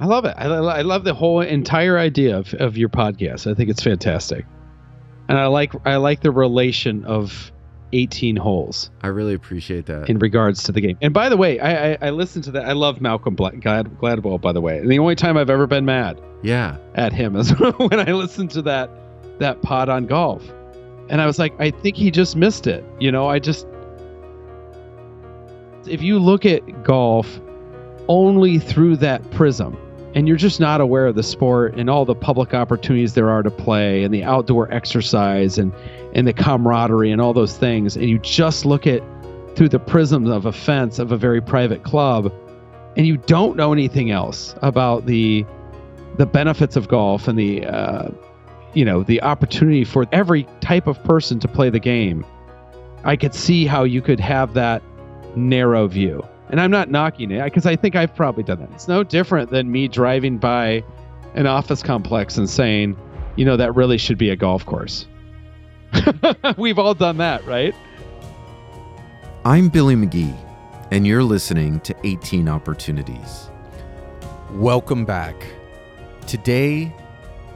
I love it. I, I love the whole entire idea of, of your podcast. I think it's fantastic, and I like I like the relation of 18 holes I really appreciate that. in regards to the game. And by the way, I I, I listened to that. I love Malcolm Glad, Glad, Gladwell. By the way, and the only time I've ever been mad yeah. at him is when I listened to that that pod on golf, and I was like, I think he just missed it. You know, I just if you look at golf only through that prism and you're just not aware of the sport and all the public opportunities there are to play and the outdoor exercise and and the camaraderie and all those things. And you just look at through the prism of a fence of a very private club and you don't know anything else about the the benefits of golf and the uh, you know the opportunity for every type of person to play the game. I could see how you could have that narrow view and i'm not knocking it because i think i've probably done that it's no different than me driving by an office complex and saying you know that really should be a golf course we've all done that right I'm Billy McGee, and you're listening to 18 Opportunities. Welcome back. Today,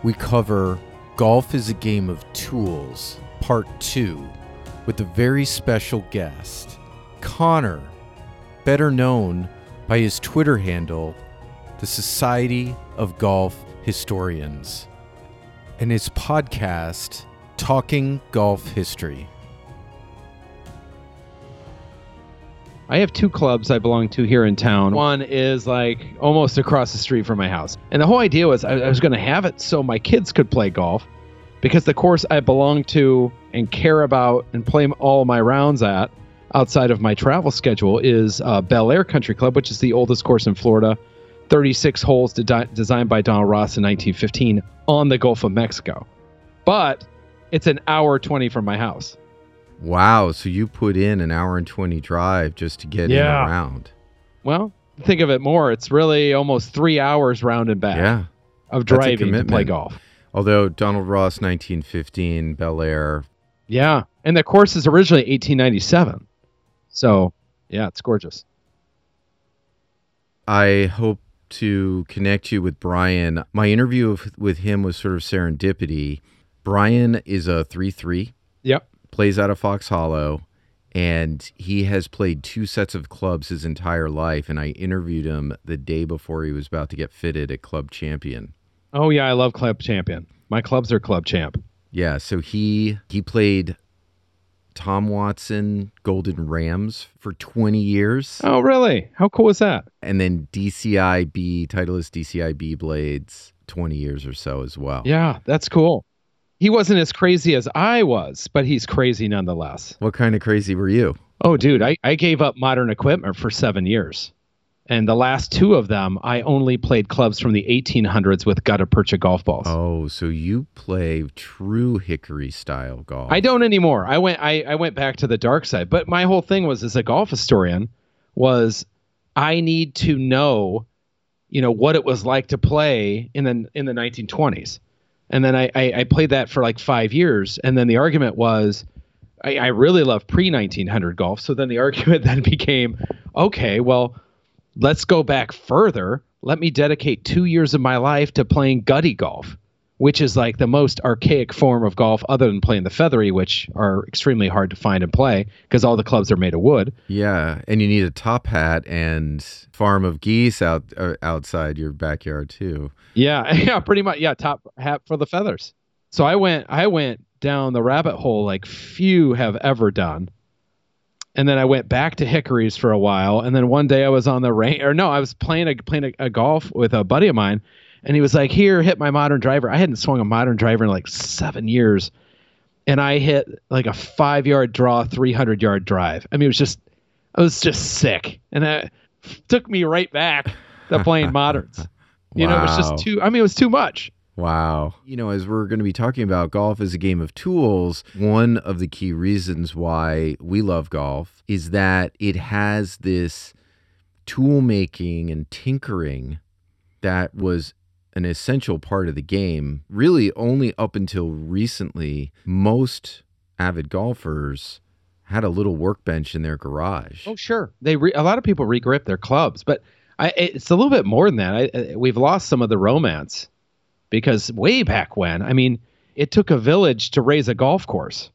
we cover Golf is a Game of Tools, Part 2, with a very special guest, Connor, better known by his Twitter handle, the Society of Golf Historians, and his podcast, Talking Golf History. I have two clubs I belong to here in town. One is like almost across the street from my house. And the whole idea was I, I was going to have it so my kids could play golf because the course I belong to and care about and play all my rounds at outside of my travel schedule is uh, Belleair Country Club, which is the oldest course in Florida. 36 holes de- designed by Donald Ross in 1915 on the Gulf of Mexico. But it's an hour 20 from my house. Wow, so you put in an hour and 20 drive just to get in around. Well, think of it more. It's really almost three hours round and back. Yeah. of driving to play golf. Although Donald Ross 1915 Belleair, Yeah, and the course is originally 1897. So, yeah, it's gorgeous. I hope to connect you with Brian. My interview of, with him was sort of serendipity. Brian is a 3-3, Yep. plays out of Fox Hollow, and he has played two sets of clubs his entire life and I interviewed him the day before he was about to get fitted at Club Champion. Oh yeah, I love Club Champion. My clubs are Club Champ. Yeah, so he he played Tom Watson Golden Rams for 20 years Oh really? How cool is that? and then DCIB Titleist DCIB blades 20 years or so as well. Yeah, that's cool. He wasn't as crazy as I was, but he's crazy nonetheless. What kind of crazy were you? Oh, dude, I, I gave up modern equipment for seven years. And the last two of them, I only played clubs from the 1800s with gutta percha golf balls. Oh, so you play true hickory style golf. I don't anymore. I went I, I went back to the dark side. But my whole thing was as a golf historian was I need to know, you know, what it was like to play in the in the 1920s. And then I, I, I played that for like five years. And then the argument was I, I really love pre 1900 golf. So then the argument then became, okay, well, let's go back further. Let me dedicate two years of my life to playing gutty golf, which is like the most archaic form of golf other than playing the feathery, which are extremely hard to find and play because all the clubs are made of wood. Yeah, and you need a top hat and farm of geese out uh, outside your backyard too. Yeah, yeah, pretty much. Yeah, top hat for the feathers. So I went, I went down the rabbit hole like few have ever done. And then I went back to hickories for a while. And then one day I was on the range, or no, I was playing a playing a, a golf with a buddy of mine, and he was like, "Here, hit my modern driver." I hadn't swung a modern driver in like seven years, and I hit like a five yard draw, three hundred yard drive. I mean, it was just, I was just sick, and that took me right back to playing moderns. You know, it was just too. I mean, it was too much. Wow. You know, as we're going to be talking about golf as a game of tools, one of the key reasons why we love golf is that it has this tool making and tinkering that was an essential part of the game. Really, only up until recently, most avid golfers had a little workbench in their garage. Oh, sure. They re- a lot of people regrip their clubs, but I, it's a little bit more than that. I, uh, we've lost some of the romance because way back when, I mean, it took a village to raise a golf course.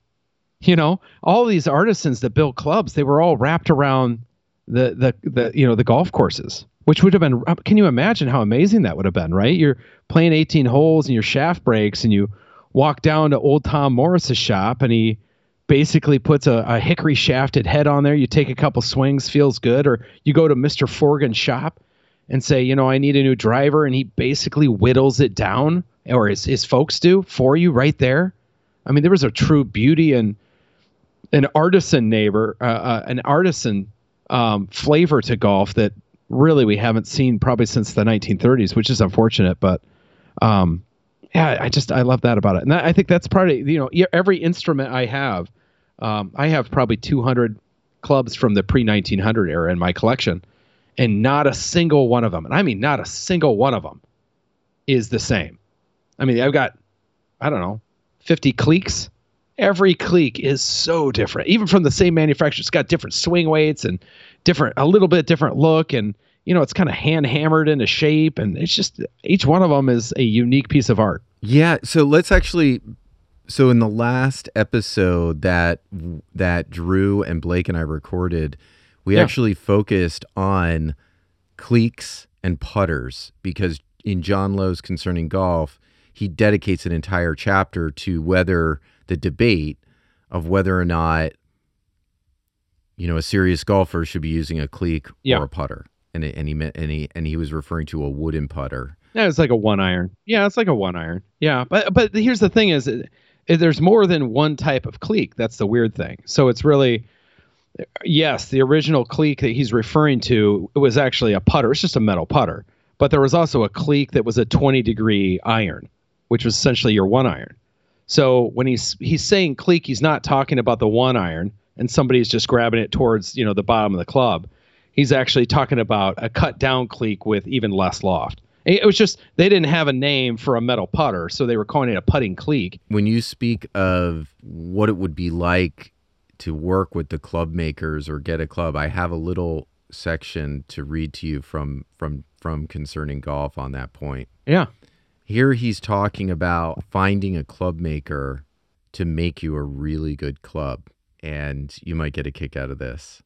You know, all these artisans that built clubs, they were all wrapped around the the the you know the golf courses, which would have been. Uh, can you imagine how amazing that would have been? Right, you're playing 18 holes and your shaft breaks, and you walk down to old Tom Morris's shop, and he basically puts a, a hickory shafted head on there. You take a couple swings, feels good, or you go to Mr. Forgan's shop and say, you know, I need a new driver, and he basically whittles it down, or his his folks do for you right there. I mean, there was a true beauty and an artisan neighbor, uh, uh, an artisan um, flavor to golf that really we haven't seen probably since the 1930s, which is unfortunate. But um, yeah, I just I love that about it, and that, I think that's probably you know every instrument I have, um, I have probably 200 clubs from the pre 1900 era in my collection, and not a single one of them, and I mean not a single one of them, is the same. I mean I've got, I don't know, 50 cleeks every cleek is so different. Even from the same manufacturer it's got different swing weights and different a little bit different look and you know it's kind of hand hammered into shape and it's just each one of them is a unique piece of art. Yeah so let's actually so in the last episode that that drew and blake and i recorded we yeah. actually focused on cleeks and putters because in john low's concerning golf he dedicates an entire chapter to whether the debate of whether or not you know a serious golfer should be using a cleek yeah. or a putter, and it, and he meant and he and he was referring to a wooden putter. Yeah, it's like a one iron. Yeah, it's like a one iron. Yeah, but but here's the thing: is it, there's more than one type of cleek. That's the weird thing. So it's really yes, the original cleek that he's referring to was actually a putter. It's just a metal putter. But there was also a cleek that was a 20 degree iron, which was essentially your one iron. So when he's he's saying cleek, he's not talking about the one iron and somebody's just grabbing it towards you know the bottom of the club. He's actually talking about a cut down cleek with even less loft. It was just they didn't have a name for a metal putter, so they were calling it a putting cleek. When you speak of what it would be like to work with the club makers or get a club, I have a little section to read to you from from from concerning golf on that point. Yeah. Here he's talking about finding a club maker to make you a really good club, and you might get a kick out of this.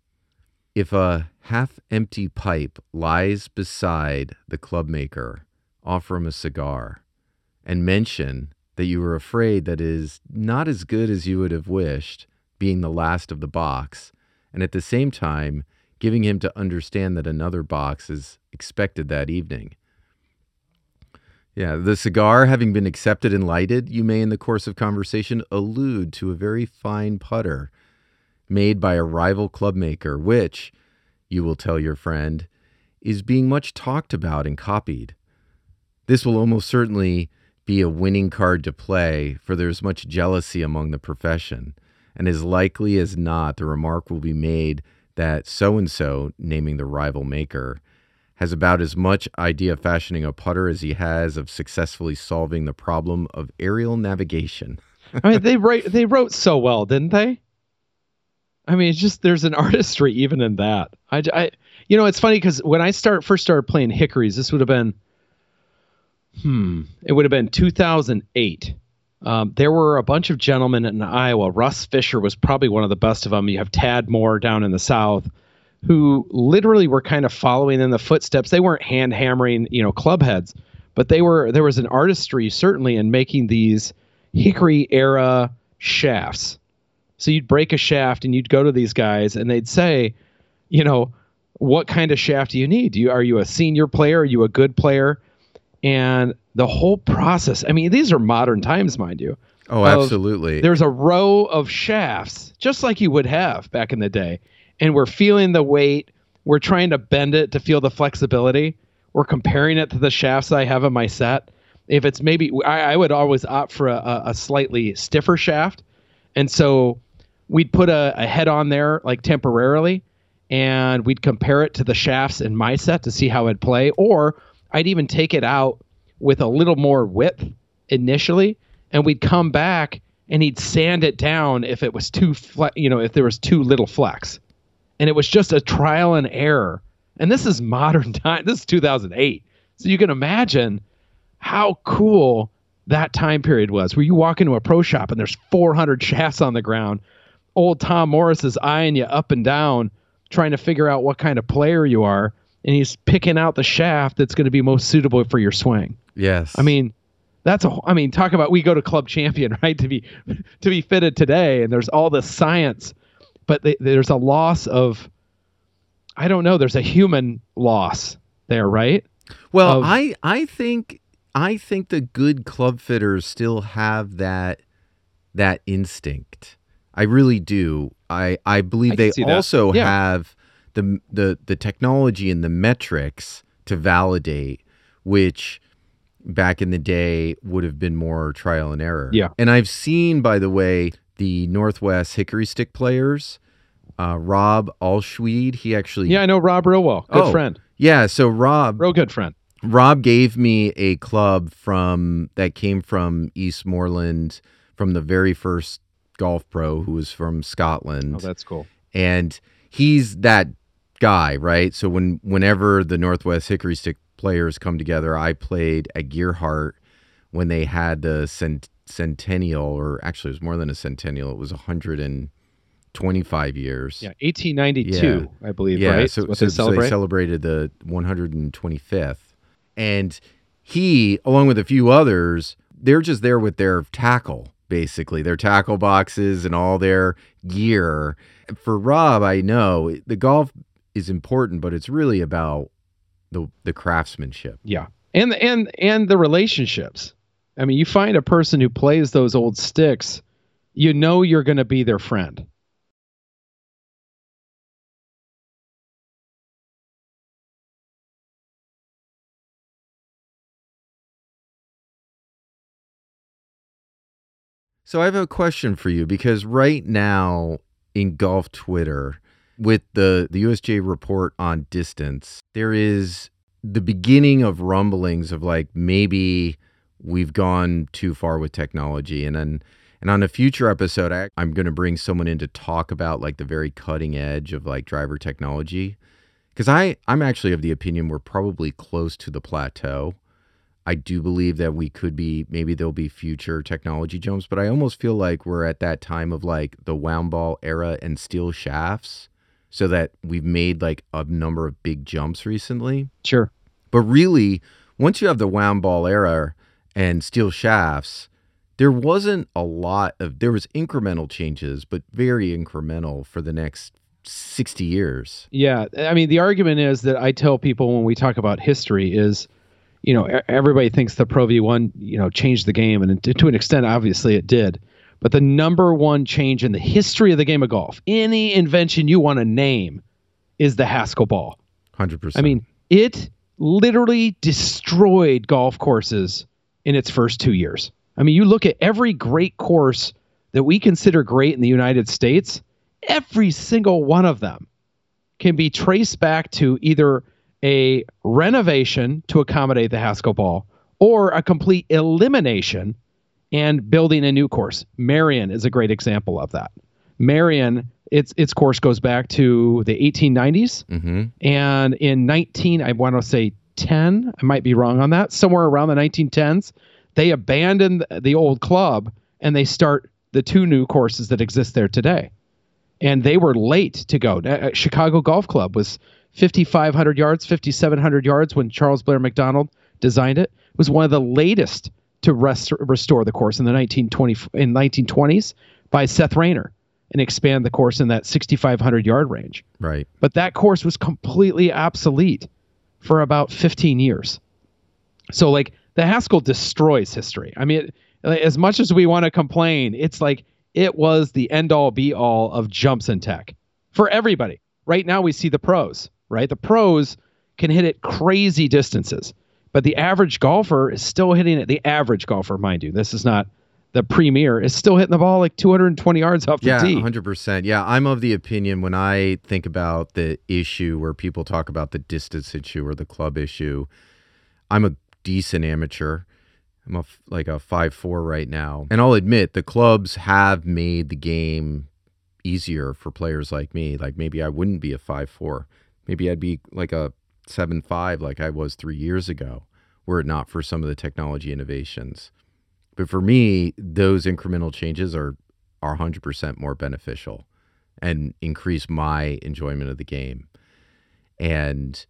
If a half empty pipe lies beside the club maker, offer him a cigar and mention that you are afraid that it is not as good as you would have wished, being the last of the box, and at the same time giving him to understand that another box is expected that evening. Yeah, the cigar having been accepted and lighted, you may in the course of conversation allude to a very fine putter made by a rival club maker, which, you will tell your friend, is being much talked about and copied. This will almost certainly be a winning card to play, for there's much jealousy among the profession, and as likely as not, the remark will be made that so and so, naming the rival maker, has about as much idea of fashioning a putter as he has of successfully solving the problem of aerial navigation. I mean, they write they wrote so well, didn't they? I mean, it's just there's an artistry even in that. I, I you know, it's funny because when I start first started playing hickories, this would have been, hmm, it would have been 2008. Um, there were a bunch of gentlemen in Iowa. Russ Fisher was probably one of the best of them. You have Tad Moore down in the south who literally were kind of following in the footsteps. They weren't hand hammering, you know, club heads, but they were there was an artistry certainly in making these hickory era shafts. So you'd break a shaft and you'd go to these guys and they'd say, you know, what kind of shaft do you need? Do you are you a senior player? Are you a good player? And the whole process. I mean, these are modern times, mind you. Oh, absolutely. There's a row of shafts, just like you would have back in the day and we're feeling the weight. We're trying to bend it to feel the flexibility. We're comparing it to the shafts I have in my set. If it's maybe, I, I would always opt for a, a, slightly stiffer shaft. And so we'd put a, a head on there like temporarily and we'd compare it to the shafts in my set to see how it'd play. Or I'd even take it out with a little more width initially and we'd come back and he'd sand it down if it was too fle- you know if there was too little flex and it was just a trial and error And this is modern time. This is 2008. So you can imagine how cool that time period was where you walk into a pro shop and there's 400 shafts on the ground. Old Tom Morris is eyeing you up and down, trying to figure out what kind of player you are. And he's picking out the shaft that's going to be most suitable for your swing. Yes. I mean, that's a. I mean, talk about we go to Club Champion, right? To be to be fitted today, and there's all the science, but they, there's a loss of. I don't know. There's a human loss there, right? Well, of- I I think I think the good club fitters still have that that instinct. I really do. I I believe I they also Yeah. have the the the technology and the metrics to validate which back in the day would have been more trial and error. Yeah. And I've seen by the way the Northwest Hickory Stick players uh, Rob Alschweed, he actually Yeah, I know Rob real well. Good Oh. friend, Yeah, so Rob real good friend. Rob gave me a club from that came from Eastmoreland from the very first golf pro who was from Scotland. Oh, that's cool. and he's that guy, right? So when whenever the Northwest Hickory Stick players come together, I played at Gearhart when they had the cent- centennial or actually it was more than a centennial, it was 125 years. Yeah, 1892, I believe. Yeah, right? so, What so, they so they celebrated the 125th. And he, along with a few others, they're just there with their tackle, basically, their tackle boxes and all their gear. For Rob, I know the golf is important, but it's really about the the craftsmanship. Yeah. And the, and and the relationships. I mean, you find a person who plays those old sticks, you know you're going to be their friend. So I have a question for you because right now in golf Twitter, with the the USGA report on distance, there is the beginning of rumblings of like maybe we've gone too far with technology, and then and on a future episode, I, I'm going to bring someone in to talk about like the very cutting edge of like driver technology, because I I'm actually of the opinion we're probably close to the plateau. I do believe that we could be maybe there'll be future technology jumps, but I almost feel like we're at that time of like the wound ball era and steel shafts, so that we've made like a number of big jumps recently. Sure. But really, once you have the wound ball era and steel shafts, there wasn't a lot of there was incremental changes, but very incremental for the next 60 years. Yeah, I mean, the argument is that I tell people when we talk about history is, you know, everybody thinks the Pro V1, you know, changed the game, and to an extent, obviously, it did. But the number one change in the history of the game of golf, any invention you want to name, is the Haskell ball. 100%. I mean, it literally destroyed golf courses in its first two years. I mean, you look at every great course that we consider great in the United States, every single one of them can be traced back to either a renovation to accommodate the Haskell ball or a complete elimination and building a new course. Merion is a great example of that. Merion, its its course goes back to the 1890s. hmm And in 19, I want to say 10, I might be wrong on that, somewhere around the 1910s, they abandoned the old club and they start the two new courses that exist there today. And they were late to go. Uh, Chicago Golf Club was 5,500 yards, 5,700 yards when Charles Blair Macdonald designed it. It was one of the latest to rest- restore the course in the 1920 in 1920s by Seth Rayner and expand the course in that 6,500 yard range Right. but that course was completely obsolete for about 15 years. So like the Haskell destroys history. I mean, it, as much as we want to complain, it's like it was the end all be all of jumps in tech for everybody. Right now we see the pros, right? The pros can hit it crazy distances, but the average golfer is still hitting it. The average golfer, mind you, this is not the premier, is still hitting the ball like 220 yards off the Yeah, tee. 100%. Yeah, I'm of the opinion when I think about the issue where people talk about the distance issue or the club issue, I'm a decent amateur. I'm a, like a five four right now. And I'll admit the clubs have made the game easier for players like me. Like maybe I wouldn't be a five four. maybe I'd be like a seven five like I was three years ago, were it not for some of the technology innovations. But for me, those incremental changes are are 100% more beneficial and increase my enjoyment of the game. And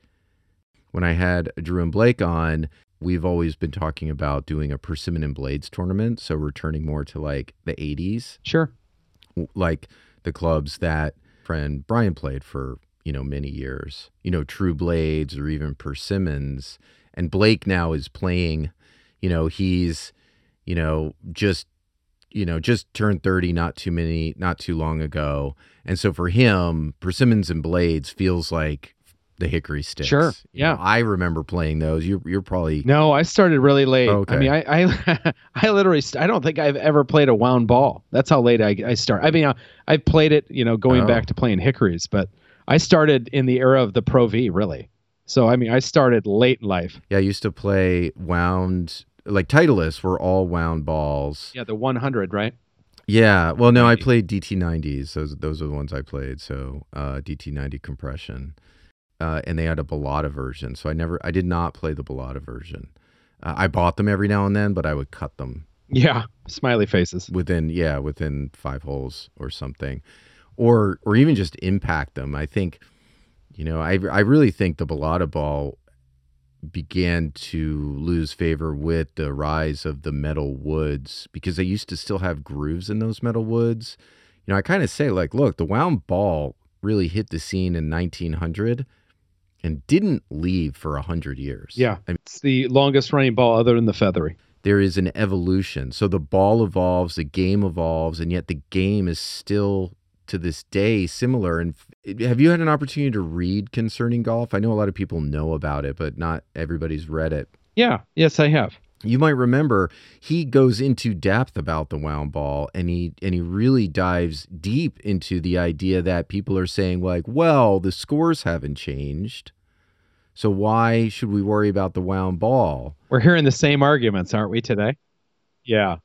when I had Drew and Blake on, we've always been talking about doing a Persimmon and Blades tournament. So returning more to like the 80s, Sure. like the clubs that friend Brian played for, you know, many years, you know, True Blades or even Persimmons. And Blake now is playing, you know, he's, you know, just, you know, just turned 30 not too many, not too long ago. And so for him, Persimmons and Blades feels like the hickory sticks. Sure, You know, yeah. I remember playing those. You're, you're probably, No, I started really late. Okay. I mean, I, I, I literally, st- I don't think I've ever played a wound ball. That's how late I, I start. I mean, I, I've played it, you know, going Oh. back to playing hickories, but I started in the era of the Pro V, really. So, I mean, I started late in life. yeah, I used to play wound, like Titleists were all wound balls. Yeah, the 100, right? Yeah. Well, no, I played DT90s. Those those are the ones I played. So uh, DT90 compression, uh, and they had a Balata version. So I never, I did not play the Balata version. Uh, I bought them every now and then, but I would cut them Yeah, smiley faces. within, yeah, within five holes or something, or or even just impact them. I think, you know, I I really think the Balata ball began to lose favor with the rise of the metal woods because they used to still have grooves in those metal woods. You know, I kind of say like, look, the wound ball really hit the scene in 1900 and didn't leave for a 100 years. Yeah. I mean, It's the longest running ball other than the feathery. there is an evolution. So the ball evolves, the game evolves, and yet the game is still to this day similar. And have you had an opportunity to read concerning golf? I know a lot of people know about it, but not everybody's read it. Yeah, yes, I have. You might remember he goes into depth about the wound ball and he and he really dives deep into the idea that people are saying like, well, the scores haven't changed. So why should we worry about the wound ball? We're hearing the same arguments, aren't we today? Yeah.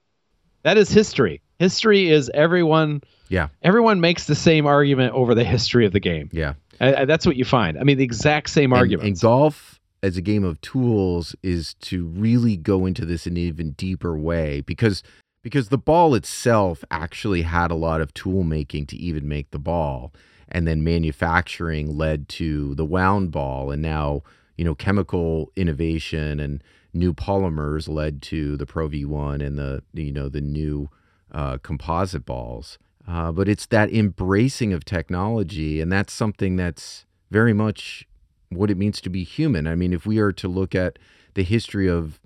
That is history. History is everyone Yeah. everyone makes the same argument over the history of the game. Yeah. I, I- that's what you find. I mean, the exact same arguments. And, golf as a game of tools is to really go into this in an even deeper way because because the ball itself actually had a lot of tool making to even make the ball and then manufacturing led to the wound ball and now you know chemical innovation and new polymers led to the pro v1 and the you know the new uh, composite balls uh, but it's that embracing of technology and that's something that's very much what it means to be human. I mean, if we are to look at the history of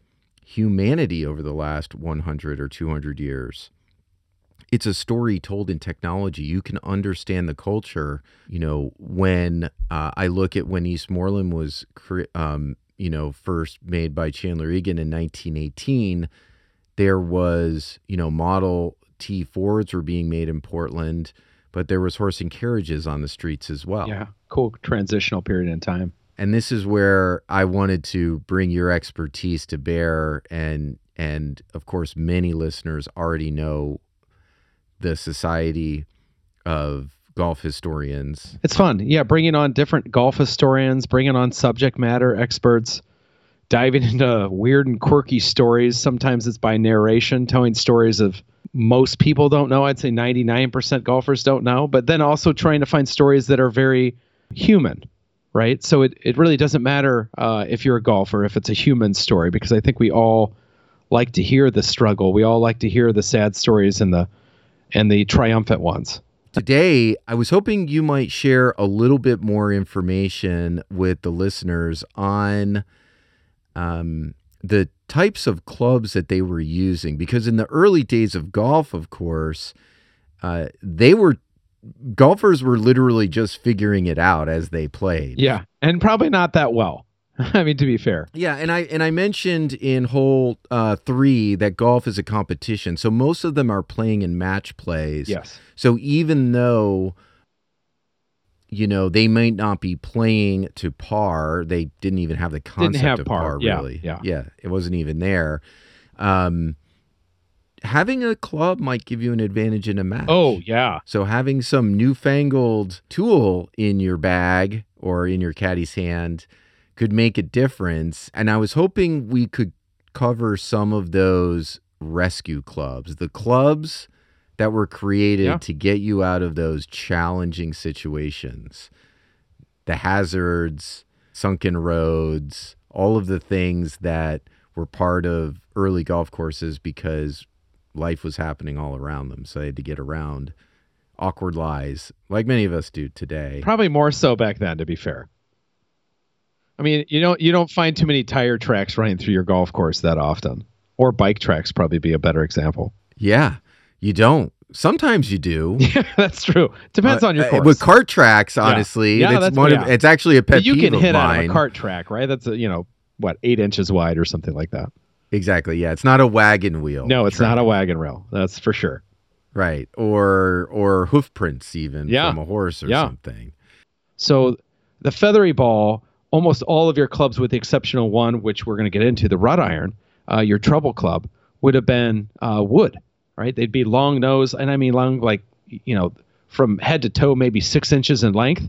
humanity over the last 100 or 200 years, it's a story told in technology. You can understand the culture. You know, when uh, I look at when Eastmoreland was, um, you know, first made by Chandler Egan in 1918, there was, you know, Model T Fords were being made in Portland, but there was horse and carriages on the streets as well. yeah, cool transitional period in time. and this is where I wanted to bring your expertise to bear and and of course many listeners already know the society of golf historians It's fun. Yeah, bringing on different golf historians, bringing on subject matter experts, diving into weird and quirky stories. Sometimes it's by narration, telling stories of most people don't know. I'd say 99% golfers don't know, but then also trying to find stories that are very human, right? So it, it really doesn't matter uh, if you're a golfer, if it's a human story, because I think we all like to hear the struggle. We all like to hear the sad stories and the and the triumphant ones. today I was hoping you might share a little bit more information with the listeners on um, the types of clubs that they were using because in the early days of golf of course uh, they were golfers were literally just figuring it out as they played Yeah, and probably not that well. I mean, to be fair. Yeah, and I and I mentioned in hole uh, three that golf is a competition, so most of them are playing in match plays. Yes. So even though you know they might not be playing to par, they didn't even have the concept have of par, par. yeah, really. yeah. yeah, it wasn't even there. Um, having a club might give you an advantage in a match. Oh yeah. So having some newfangled tool in your bag or in your caddy's hand could make a difference. And I was hoping we could cover some of those rescue clubs, the clubs that were created Yeah. to get you out of those challenging situations, the hazards, sunken roads, all of the things that were part of early golf courses because life was happening all around them. So they had to get around awkward lies, like many of us do today. Probably more so back then, to be fair. I mean, you don't you don't find too many tire tracks running through your golf course that often, or bike tracks probably be a better example. Yeah, you don't. Sometimes you do. Yeah, that's true. Depends Uh, on your uh, course. With cart tracks, honestly, Yeah, it's that's- one yeah. of, it's actually a pet you peeve can of hit out mine. of a cart track, right? That's a, you know what eight inches wide or something like that. Exactly. Yeah, it's not a wagon wheel. No, it's track. not a wagon rail. That's for sure. right, or or hoof prints even Yeah. from a horse or Yeah. something. So the feathery ball, almost all of your clubs, with the exception of one, which we're going to get into, the rut iron, uh, your treble club, would have been uh, wood, right? They'd be long nose, and I mean long, like you know, from head to toe, maybe six inches in length,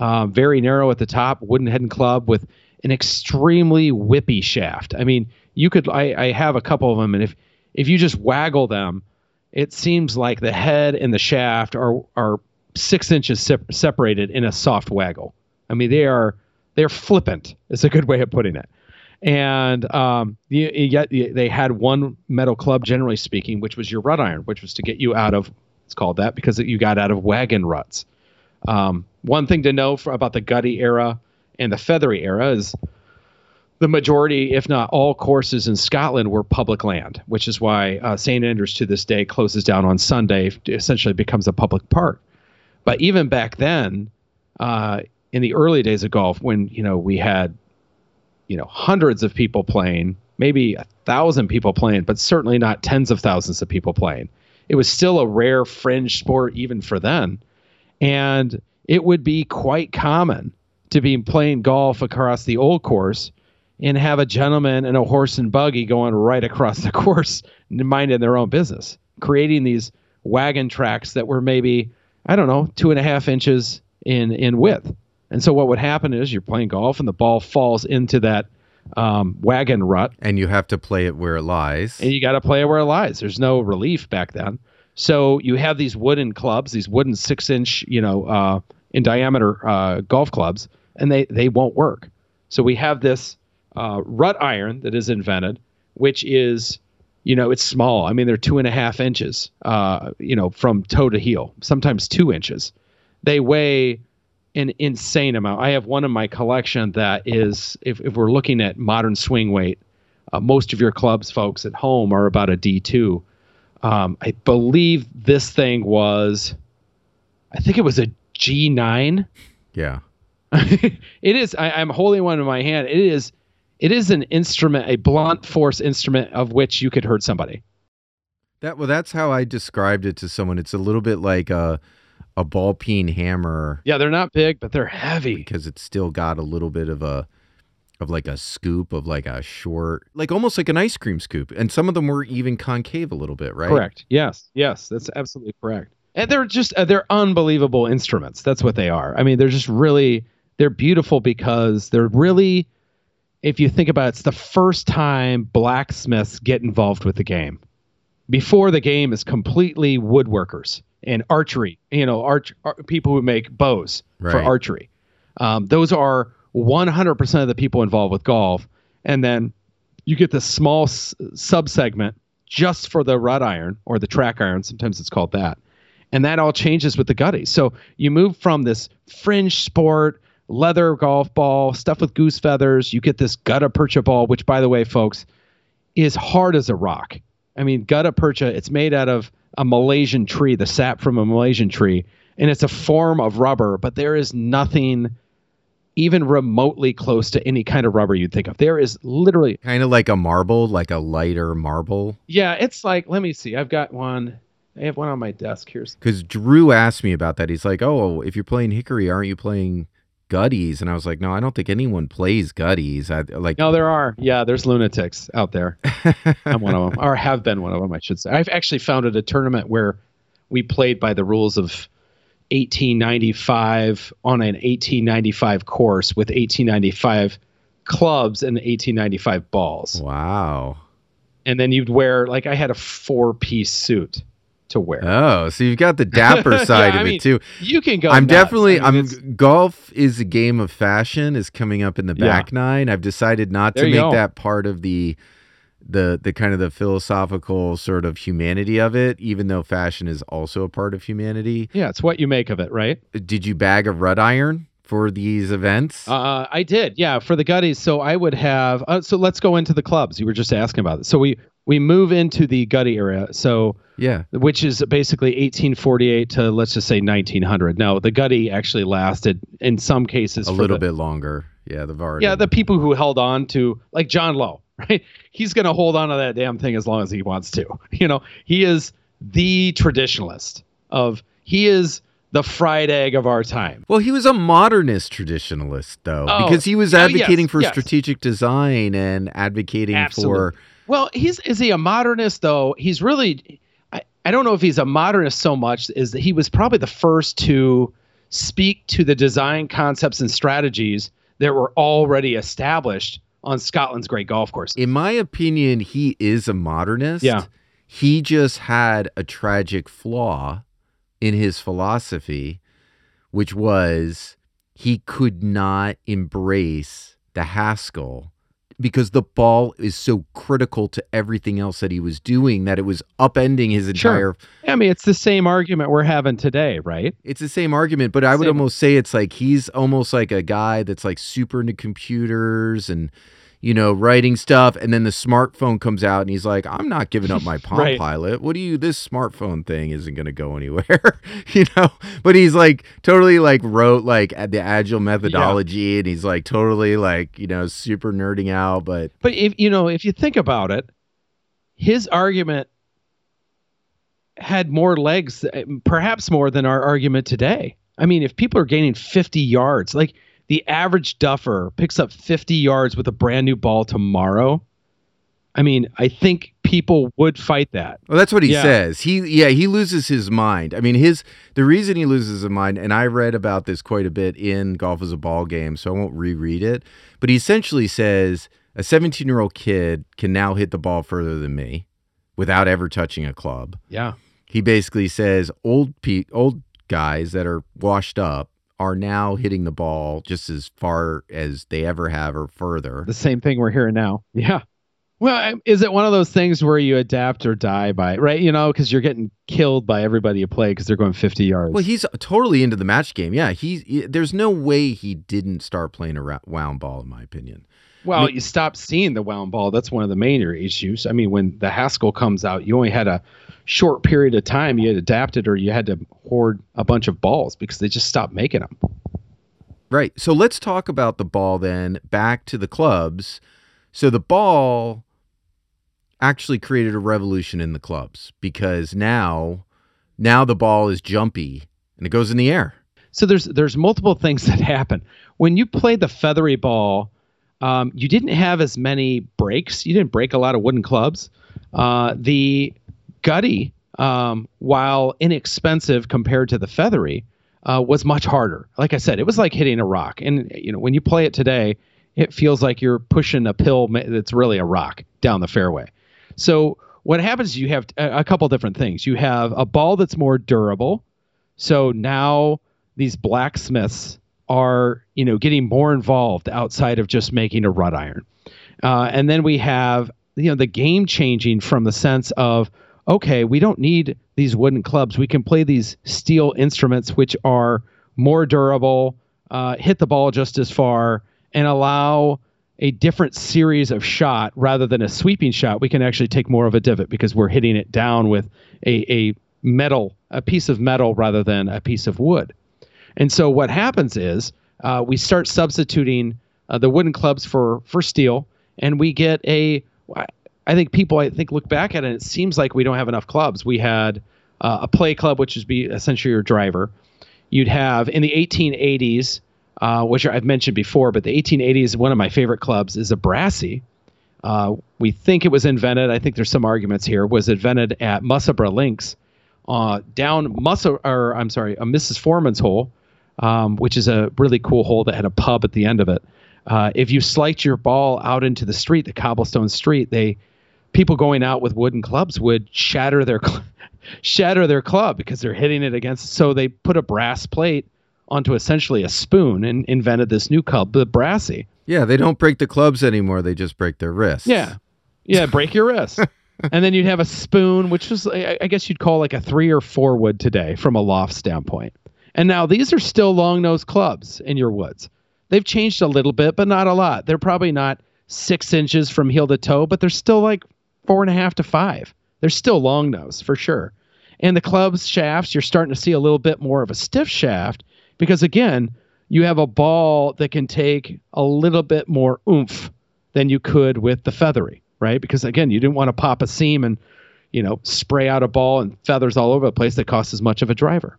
uh, very narrow at the top, wooden head and club with an extremely whippy shaft. I mean, you could. I, I have a couple of them, and if if you just waggle them, it seems like the head and the shaft are are six inches sep- separated in a soft waggle. I mean, they are they're flippant. Is a good way of putting it. And um, they had one metal club, generally speaking, which was your rut iron, which was to get you out of. It's called that because you got out of wagon ruts. Um, one thing to know for, about the gutty era and the feathery era is the majority, if not all, courses in Scotland were public land, which is why uh, St Andrews to this day closes down on Sunday, essentially becomes a public park. But even back then, uh, in the early days of golf, when you know we had, you know, hundreds of people playing, maybe a thousand people playing, but certainly not tens of thousands of people playing. It was still a rare fringe sport even for then, and it would be quite common to be playing golf across the old course and have a gentleman and a horse and buggy going right across the course, minding their own business, creating these wagon tracks that were maybe I don't know two and a half inches in in width. And so what would happen is you're playing golf and the ball falls into that um, wagon rut, And you have to play it where it lies. and you got to play it where it lies. There's no relief back then. So you have these wooden clubs, these wooden six inch, you know, uh, in diameter uh, golf clubs, and they they won't work. So we have this uh, rut iron that is invented, which is, you know, it's small. I mean, they're two and a half inches, uh, you know, from toe to heel, sometimes two inches. They weigh an insane amount. I have one in my collection that is, if, if we're looking at modern swing weight, uh, most of your clubs, folks at home, are about a D2. Um, I believe this thing was, I think it was a G9. yeah. it is. I, I'm holding one in my hand. It is. It is an instrument, a blunt force instrument of which you could hurt somebody. That well, that's how I described it to someone. It's a little bit like a a ball peen hammer Yeah, they're not big, but they're heavy. because it's still got a little bit of a of like a scoop of like a short, like almost like an ice cream scoop. And some of them were even concave a little bit, right? Correct. Yes. Yes. That's absolutely correct. And they're just uh, they're unbelievable instruments. That's what they are. I mean, they're just really they're beautiful because they're really if you think about it, it's the first time blacksmiths get involved with the game. Before the game is completely woodworkers and archery, you know, arch ar- people who make bows for archery. Um, those are 100% of the people involved with golf. And then you get this small s- subsegment just for the rut iron or the track iron. Sometimes it's called that. And that all changes with the gutty. So you move from this fringe sport, leather golf ball, stuff with goose feathers. You get this gutta percha ball, which, by the way, folks, is hard as a rock. I mean, gutta percha, it's made out of a Malaysian tree, the sap from a Malaysian tree, and it's a form of rubber, but there is nothing even remotely close to any kind of rubber you'd think of. There is literally Kind of like a marble, like a lighter marble. yeah, it's like let me see. I've got one. I have one on my desk here. Because Drew asked me about that. He's like, "Oh, if you're playing hickory, aren't you playing gutties?" And I was like, "No, I don't think anyone plays gutties." I like. No, there are. Yeah, there's lunatics out there. I'm one of them, or have been one of them, I should say. I've actually founded a tournament where we played by the rules of 1895 on an 1895 course with 1895 clubs and 1895 balls. Wow. And then you'd wear like I had a four piece suit to wear. Oh, so you've got the dapper side Yeah, of I mean, it too. You can go. I'm nuts. definitely I mean, it's- golf is a game of fashion is coming up in the Yeah. back nine. I've decided not to There you make go. that part of the the the kind of the philosophical sort of humanity of it, even though fashion is also a part of humanity. Yeah, it's what you make of it, right? Did you bag a rut iron for these events? Uh, I did, yeah, for the gutties. So I would have. Uh, so let's go into the clubs. You were just asking about it. So we we move into the gutty area. So yeah. which is basically 1848 to let's just say 1900. Now the gutty actually lasted in some cases A little the- bit longer. Yeah, the Vardon. Yeah, the people who held on to like John Low, right? He's going to hold on to that damn thing as long as he wants to. You know, he is the traditionalist of he is the fried egg of our time. Well, he was a modernist traditionalist, though, Oh, because he was oh, yes, advocating for yes. strategic design and advocating for. Well, he's is he a modernist though? He's really I, I don't know if he's a modernist so much is that he was probably the first to speak to the design concepts and strategies that were already established on Scotland's great golf course. In my opinion, he is a modernist. Yeah. He just had a tragic flaw in his philosophy, which was he could not embrace the Haskell because the ball is so critical to everything else that he was doing that it was upending his entire Sure. I mean, it's the same argument we're having today, right? It's the same argument, but I would Same. almost say it's like he's almost like a guy that's like super into computers and you know writing stuff, and then the smartphone comes out and he's like, "I'm not giving up my Palm Right. Pilot. What do you? This smartphone thing isn't going to go anywhere, you know." But he's like totally like wrote like at the agile methodology, and he's like totally like you know super nerding out, but But if you know, if you think about it, his argument had more legs, uh, perhaps more than our argument today. I mean, if people are gaining 50 yards, like the average duffer picks up 50 yards with a brand new ball tomorrow. I mean, I think people would fight that. Well, that's what he Yeah. says. He yeah, he loses his mind. I mean, his the reason he loses his mind, and I read about this quite a bit in Golf is a Ball Game, so I won't reread it. But he essentially says a 17 year old kid can now hit the ball further than me without ever touching a club. Yeah. He basically says old pe- old guys that are washed up are now hitting the ball just as far as they ever have or further. The same thing we're hearing now. Yeah. Well, um, is it one of those things where you adapt or die by, right? You know, because you're getting killed by everybody you play because they're going 50 yards. Well, he's totally into the match game. Yeah, he's he, there's no way he didn't start playing a wound ball, in my opinion. Well, I mean- you stopped seeing the wound ball. That's one of the major issues. I mean, when the Haskell comes out, you only had a short period of time. You had adapted or you had to hoard a bunch of balls because they just stopped making them. Right. So let's talk about the ball then. Back to the clubs. So the ball actually created a revolution in the clubs because now, now the ball is jumpy and it goes in the air. So there's there's multiple things that happen when you play the feathery ball. Um, you didn't have as many breaks. You didn't break a lot of wooden clubs. Uh, the gutty, um, while inexpensive compared to the feathery, uh, was much harder. Like I said, it was like hitting a rock. And you know, when you play it today, it feels like you're pushing a pill that's really a rock down the fairway. So what happens? is You have a couple different things. You have a ball that's more durable. So now these blacksmiths are, you know, getting more involved outside of just making a rut iron. Uh, and then we have, you know, the game changing from the sense of, okay, we don't need these wooden clubs. We can play these steel instruments, which are more durable, uh, hit the ball just as far, and allow a different series of shot rather than a sweeping shot. We can actually take more of a divot because we're hitting it down with a, a metal, a piece of metal rather than a piece of wood. And so what happens is uh, we start substituting uh, the wooden clubs for for steel, and we get a. I think people I think look back at it. It seems like we don't have enough clubs. We had uh, a play club, which would be essentially your driver. You'd have in the 1880s, uh, which I've mentioned before, but the 1880s, one of my favorite clubs is a Brassy. Uh, we think it was invented. I think there's some arguments here. Was invented at Musselburgh Links uh, down Muscle, or I'm sorry, a Mrs. Forman's hole, um, which is a really cool hole that had a pub at the end of it. Uh, if you sliced your ball out into the street, the cobblestone street, they people going out with wooden clubs would shatter their shatter their club because they're hitting it against. So they put a brass plate onto essentially a spoon and invented this new club, the brassy. Yeah, they don't break the clubs anymore; they just break their wrists. Yeah, yeah, break your wrist. and then you'd have a spoon, which was I guess you'd call like a three or four wood today from a loft standpoint. And now these are still long nose clubs in your woods. They've changed a little bit, but not a lot. They're probably not six inches from heel to toe, but they're still like four and a half to five. They're still long nose for sure. And the club's shafts, you're starting to see a little bit more of a stiff shaft because, again, you have a ball that can take a little bit more oomph than you could with the feathery, right? Because, again, you didn't want to pop a seam and, you know, spray out a ball and feathers all over the place that costs as much of a driver.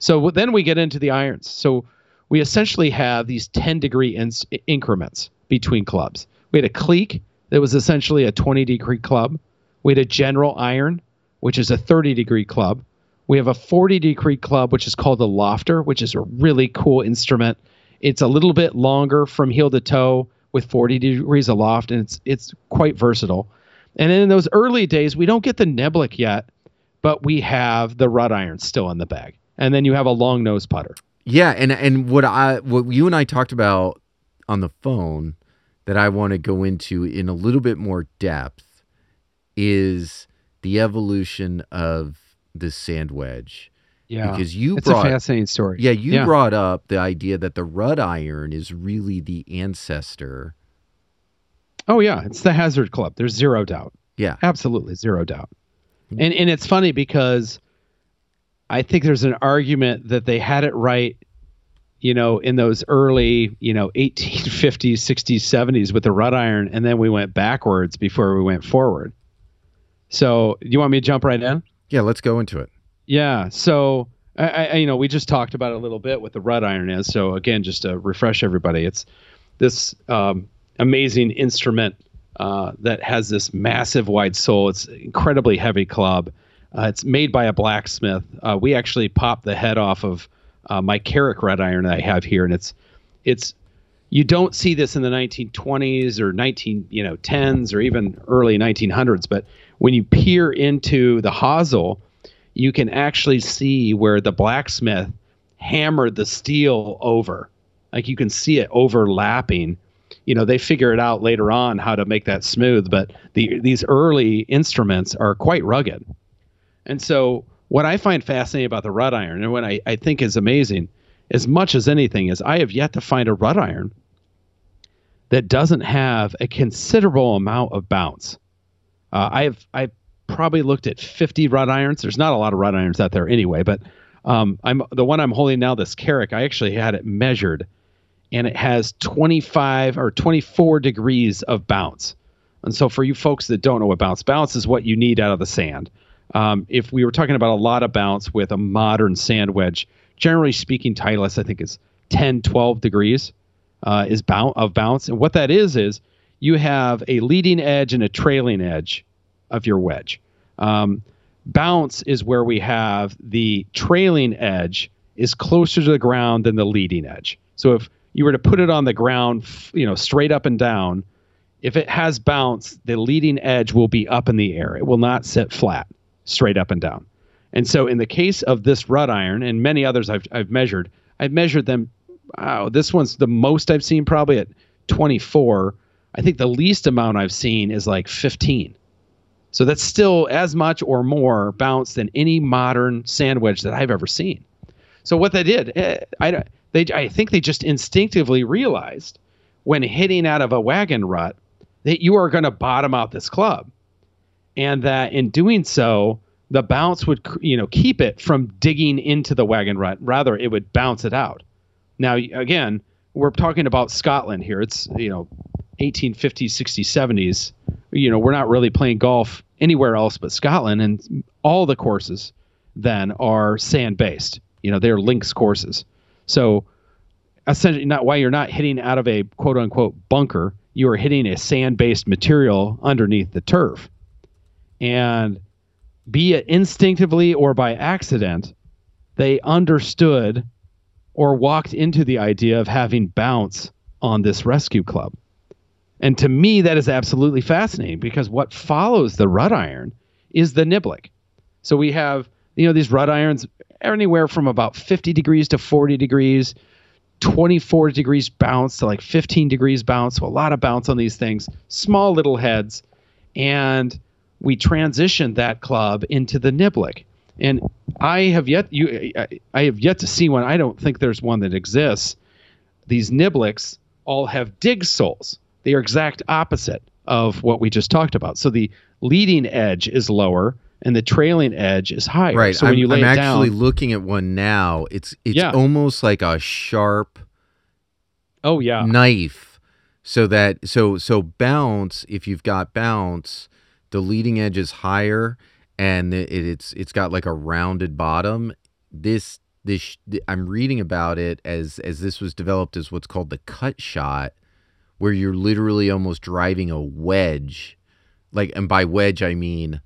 So then we get into the irons. So we essentially have these 10 degree in- increments between clubs. We had a cleek that was essentially a 20 degree club. We had a general iron, which is a 30 degree club. We have a 40 degree club, which is called a lofter, which is a really cool instrument. It's a little bit longer from heel to toe with 40 degrees aloft, and it's it's quite versatile. And in those early days, we don't get the niblick yet, but we have the rut iron still in the bag. And then you have a long nose putter. Yeah, and and what I what you and I talked about on the phone that I want to go into in a little bit more depth is the evolution of the sand wedge. Yeah, because you it's brought a fascinating story. Yeah, you Yeah. brought up the idea that the rut iron is really the ancestor. Oh yeah, it's the Hazard Club. There's zero doubt. Yeah, Absolutely zero doubt. And and it's funny because I think there's an argument that they had it right, you know, in those early, you know, 1850s, 60s, 70s with the rut iron, and then we went backwards before we went forward. So, you want me to jump right in? yeah. Let's go into it. Yeah. So, I, I, you know, we just talked about it a little bit what the rut iron is. So, again, just to refresh everybody, it's this um, amazing instrument uh, that has this massive wide sole. It's incredibly heavy club. Uh, it's made by a blacksmith. Uh, we actually popped the head off of uh, my Carrick rut iron that I have here, and it's it's you don't see this in the 1920s or 19 you know 10s or even early 1900s. But when you peer into the hosel, you can actually see where the blacksmith hammered the steel over. Like you can see it overlapping. You know, they figure it out later on how to make that smooth, but the these early instruments are quite rugged. And so what I find fascinating about the rut iron and what I, I think is amazing as much as anything is I have yet to find a rut iron that doesn't have a considerable amount of bounce. Uh, I've I've probably looked at 50 rut irons. There's not a lot of rut irons out there anyway, but um, I'm the one I'm holding now, this Carrick. I actually had it measured, and it has 25 or 24 degrees of bounce. And so, for you folks that don't know what bounce, bounce is what you need out of the sand. Um, if we were talking about a lot of bounce with a modern sand wedge, generally speaking, Titleist I think is 10, 12 degrees uh, is of bounce, and what that is is you have a leading edge and a trailing edge of your wedge. Um, bounce is where we have the trailing edge is closer to the ground than the leading edge. So if you were to put it on the ground, you know, straight up and down, if it has bounce, the leading edge will be up in the air. It will not sit flat, straight up and down. And so in the case of this rut iron and many others I've, I've measured, I've measured them. Wow, this one's the most I've seen probably at 24. I think the least amount I've seen is like 15. So that's still as much or more bounce than any modern sand wedge that I've ever seen. So what they did, eh, I they I think they just instinctively realized when hitting out of a wagon rut that you are going to bottom out this club, and that in doing so, the bounce would you know keep it from digging into the wagon rut. Rather, it would bounce it out. Now again, we're talking about Scotland here. It's you know 1850s, 60s, 70s. You know, we're not really playing golf anywhere else but Scotland, and all the courses then are sand based. You know, they're links courses. So essentially, not why you're not hitting out of a quote unquote bunker, you are hitting a sand based material underneath the turf. And be it instinctively or by accident, they understood or walked into the idea of having bounce on this rescue club. And to me, that is absolutely fascinating because what follows the rut iron is the niblick. So we have, you know, these rut irons anywhere from about 50 degrees to 40 degrees, 24 degrees bounce to like 15 degrees bounce. So a lot of bounce on these things, small little heads. And we transitioned that club into the niblick. And I have yet you I have yet to see one. I don't think there's one that exists. These niblicks all have dig soles. They are exact opposite of what we just talked about. So the leading edge is lower and the trailing edge is higher. Right. So I'm, when you lay I'm actually down, looking at one now. It's it's Yeah. almost like a sharp oh yeah, knife. So that so so bounce. If you've got bounce, the leading edge is higher, and it, it's it's got like a rounded bottom. This this I'm reading about it as as this was developed as what's called the cut shot, where you're literally almost driving a wedge, like and by wedge I mean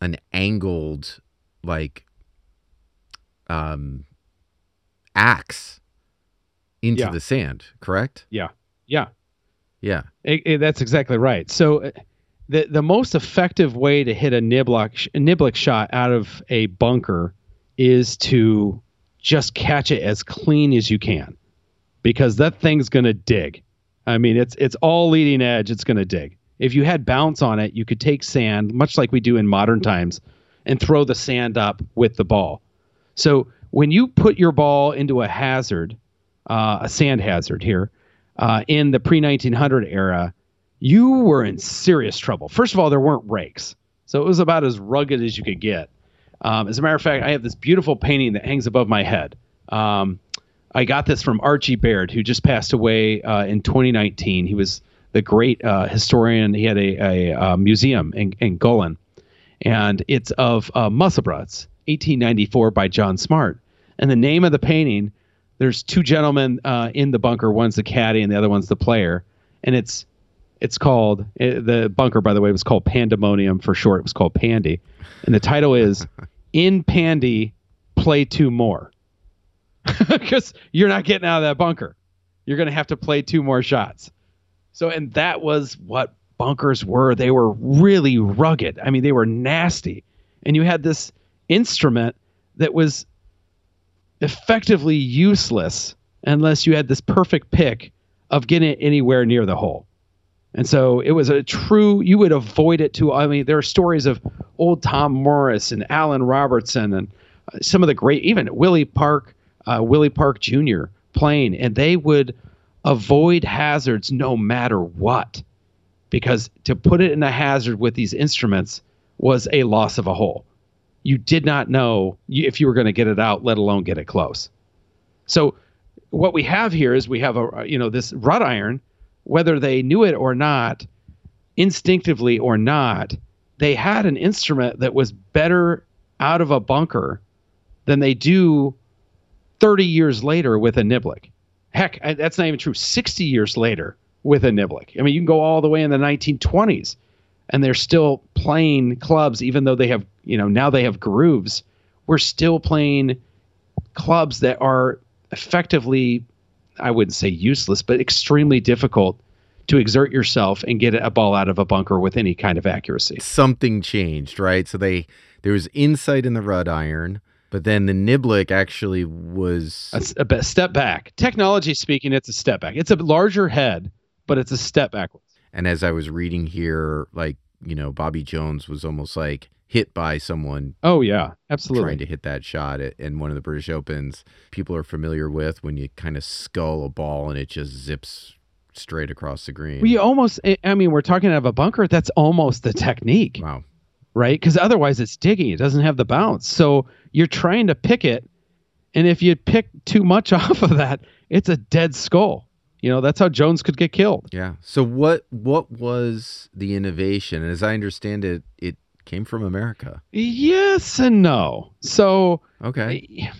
an angled like um axe into Yeah. the sand, correct? yeah. Yeah. It- it- that's exactly right. So uh, the the most effective way to hit a niblick sh- niblick shot out of a bunker is to just catch it as clean as you can, because that thing's gonna dig. I mean, it's it's all leading edge. It's gonna dig. If you had bounce on it, you could take sand, much like we do in modern times, and throw the sand up with the ball. So when you put your ball into a hazard, uh, a sand hazard here, uh, in the pre 1900 era, you were in serious trouble. First of all, there weren't rakes, so it was about as rugged as you could get. Um, as a matter of fact, I have this beautiful painting that hangs above my head. Um, I got this from Archie Baird, who just passed away uh, in 2019. He was the great uh, historian. He had a, a, uh museum in, in Gullane, and it's of uh, Musselburgh. 1894 by John Smart. And the name of the painting, there's two gentlemen uh, in the bunker. One's the caddy, and the other one's the player. And it's it's called eh, the bunker. By the way, was called Pandemonium for short. It was called Pandy, and the title is "In Pandy, Play Two More," because you're not getting out of that bunker. You're going to have to play two more shots. So, and that was what bunkers were. They were really rugged. I mean, they were nasty. And you had this instrument that was effectively useless unless you had this perfect pick of getting it anywhere near the hole. And so it was a true, you would avoid it too. I mean, there are stories of old Tom Morris and Alan Robertson and uh, some of the great, even Willie Park, uh, Willie Park Jr. playing, and they would avoid hazards no matter what. Because to put it in a hazard with these instruments was a loss of a hole. You did not know if you were going to get it out, let alone get it close. So what we have here is we have a you know this rut iron, whether they knew it or not, instinctively or not, they had an instrument that was better out of a bunker than they do 30 years later with a niblick. Heck, that's not even true. 60 years later with a niblick. I mean, you can go all the way in the 1920s and they're still playing clubs even though they have, you know, now they have grooves. We're still playing clubs that are effectively I wouldn't say useless, but extremely difficult to exert yourself and get a ball out of a bunker with any kind of accuracy. Something changed, right? So they there was insight in the rut iron, but then the niblick actually was a, be- step back. Technology speaking, it's a step back. It's a larger head, but it's a step backwards. and as I was reading here, like, you know, Bobby Jones was almost like hit by someone Oh yeah, absolutely. trying to hit that shot at, in one of the British Opens. People are familiar with when you kind of skull a ball and it just zips straight across the green. We almost, I- mean, we're talking out of a bunker. That's almost the technique, wow. right? Because otherwise it's digging. It doesn't have the bounce. So you're trying to pick it. And if you pick too much off of that, it's a dead skull. You know, that's how Jones could get killed. Yeah. So what what was the innovation? And as I understand it, it came from America. Yes and no. So Okay.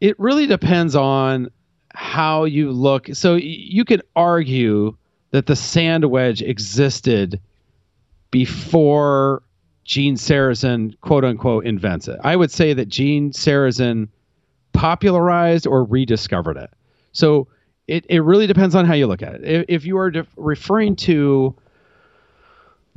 it really depends on how you look. So you could argue that the sand wedge existed before Gene Sarazen, quote unquote, invents it. I would say that Gene Sarazen popularized or rediscovered it. So it, it really depends on how you look at it. If, if you are def- referring to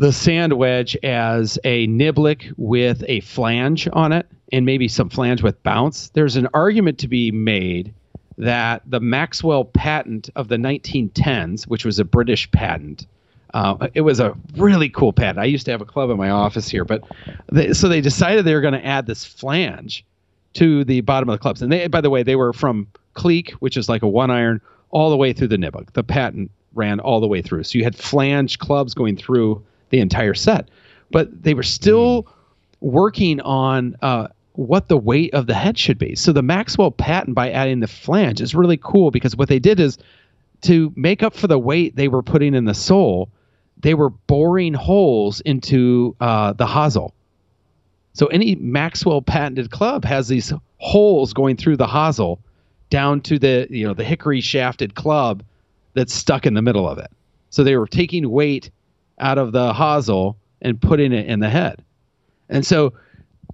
the sand wedge as a niblick with a flange on it and maybe some flange with bounce, there's an argument to be made that the Maxwell patent of the 1910s, which was a British patent, uh, it was a really cool patent. I used to have a club in my office here, but they, so they decided they were going to add this flange to the bottom of the clubs. And they, by the way, they were from cleek, which is like a one iron, all the way through the niblick. The patent ran all the way through. So you had flange clubs going through the entire set. But they were still working on uh, what the weight of the head should be. So the Maxwell patent by adding the flange is really cool because what they did is to make up for the weight they were putting in the sole, they were boring holes into uh, the hosel. So any Maxwell patented club has these holes going through the hosel down to the you know the hickory shafted club that's stuck in the middle of it. So they were taking weight out of the hosel and putting it in the head. And so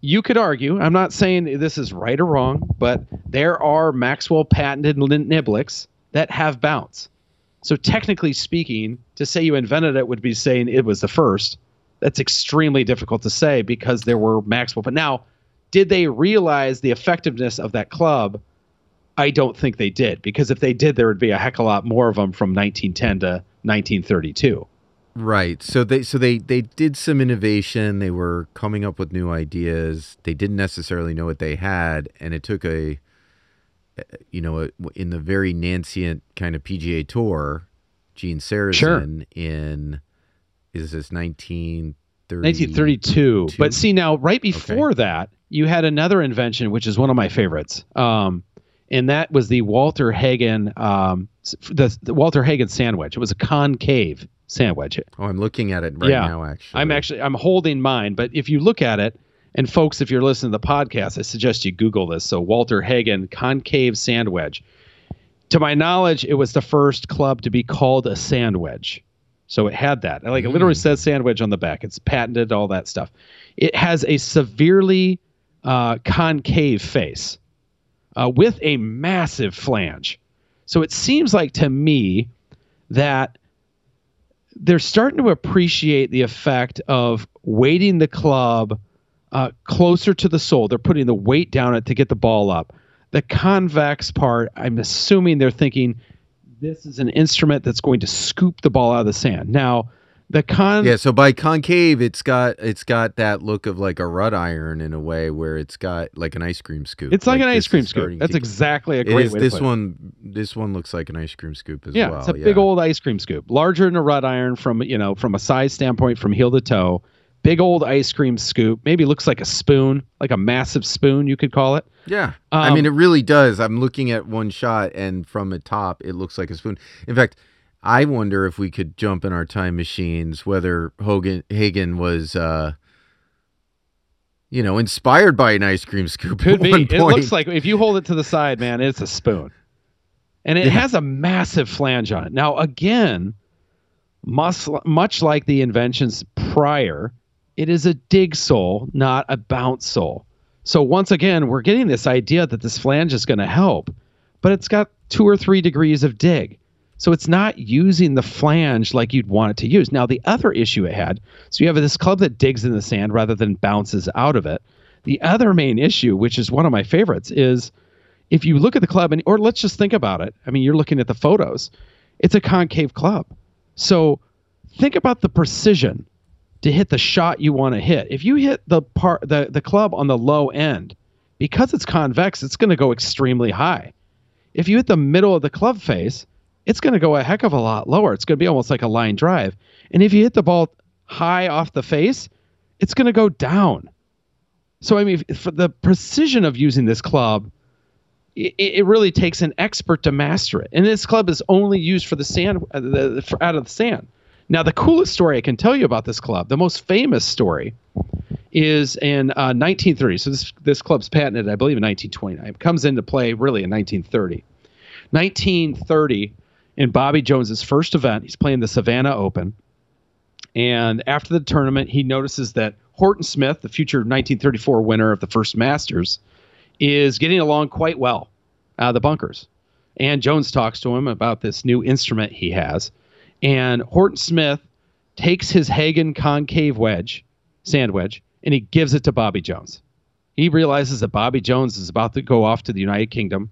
you could argue, I'm not saying this is right or wrong, but there are Maxwell patented niblicks that have bounce. So technically speaking, to say you invented it would be saying it was the first. That's extremely difficult to say because there were Maxwell. But now, did they realize the effectiveness of that club? I don't think they did because if they did, there would be a heck of a lot more of them from 1910 to 1932. Right. So they so they they did some innovation. They were coming up with new ideas. They didn't necessarily know what they had, and it took a you know a, in the very Nancient kind of PGA Tour, Gene Sarazen Sure. in is this 1930 1932. But see now, right before that, you had another invention, which is one of my favorites. Um, and that was the Walter Hagen, um, the, the Walter Hagen sand wedge. It was a concave sand wedge. Oh, I'm looking at it right Yeah. now. Actually, I'm actually I'm holding mine, but if you look at it, and folks, if you're listening to the podcast, I suggest you Google this. So Walter Hagen concave sand wedge. To my knowledge, it was the first club to be called a sand wedge. So it had that. Like it literally Mm. says sand wedge on the back. It's patented, all that stuff. It has a severely uh, concave face uh, with a massive flange. So it seems like to me that they're starting to appreciate the effect of weighting the club uh, closer to the sole. They're putting the weight down it to get the ball up. The convex part, I'm assuming they're thinking this is an instrument that's going to scoop the ball out of the sand. Now, the con Yeah, so by concave, it's got it's got that look of like a rut iron in a way, where it's got like an ice cream scoop. it's like, an ice cream scoop. That's to- exactly a great is- way to this put it. one, this one looks like an ice cream scoop as yeah, well. it's a big old ice cream scoop, larger than a rut iron from you know from a size standpoint from heel to toe. Big old ice cream scoop. Maybe looks like a spoon, like a massive spoon, you could call it. Yeah, I Um, mean, it really does. I'm looking at one shot, and from the top, it looks like a spoon. In fact, I wonder if we could jump in our time machines, whether Hogan Hagen was, uh, you know, inspired by an ice cream scoop. Could at be. one It looks like if you hold it to the side, man, it's a spoon. And it Yeah. has a massive flange on it. Now, again, much, much like the inventions prior, it is a dig sole, not a bounce sole. So once again, we're getting this idea that this flange is going to help, but it's got two or three degrees of dig. So it's not using the flange like you'd want it to use. Now, the other issue it had, so you have this club that digs in the sand rather than bounces out of it. The other main issue, which is one of my favorites, is if you look at the club, and or let's just think about it. I mean, you're looking at the photos. It's a concave club. So think about the precision to hit the shot you want to hit. If you hit the part the, the club on the low end, because it's convex, it's going to go extremely high. If you hit the middle of the club face, it's going to go a heck of a lot lower. It's going to be almost like a line drive. And if you hit the ball high off the face, it's going to go down. So I mean, for the precision of using this club, it, it really takes an expert to master it. And this club is only used for the sand, uh, the, for, out of the sand. Now, the coolest story I can tell you about this club, the most famous story, is in uh, 1930. So this this club's patented, I believe, in 1929. It comes into play really in 1930. 1930, in Bobby Jones's first event, he's playing the Savannah Open. And after the tournament, he notices that Horton Smith, the future 1934 winner of the first Masters, is getting along quite well out of the bunkers. And Jones talks to him about this new instrument he has. And Horton Smith takes his Hagen concave wedge, sand wedge, and he gives it to Bobby Jones. He realizes that Bobby Jones is about to go off to the United Kingdom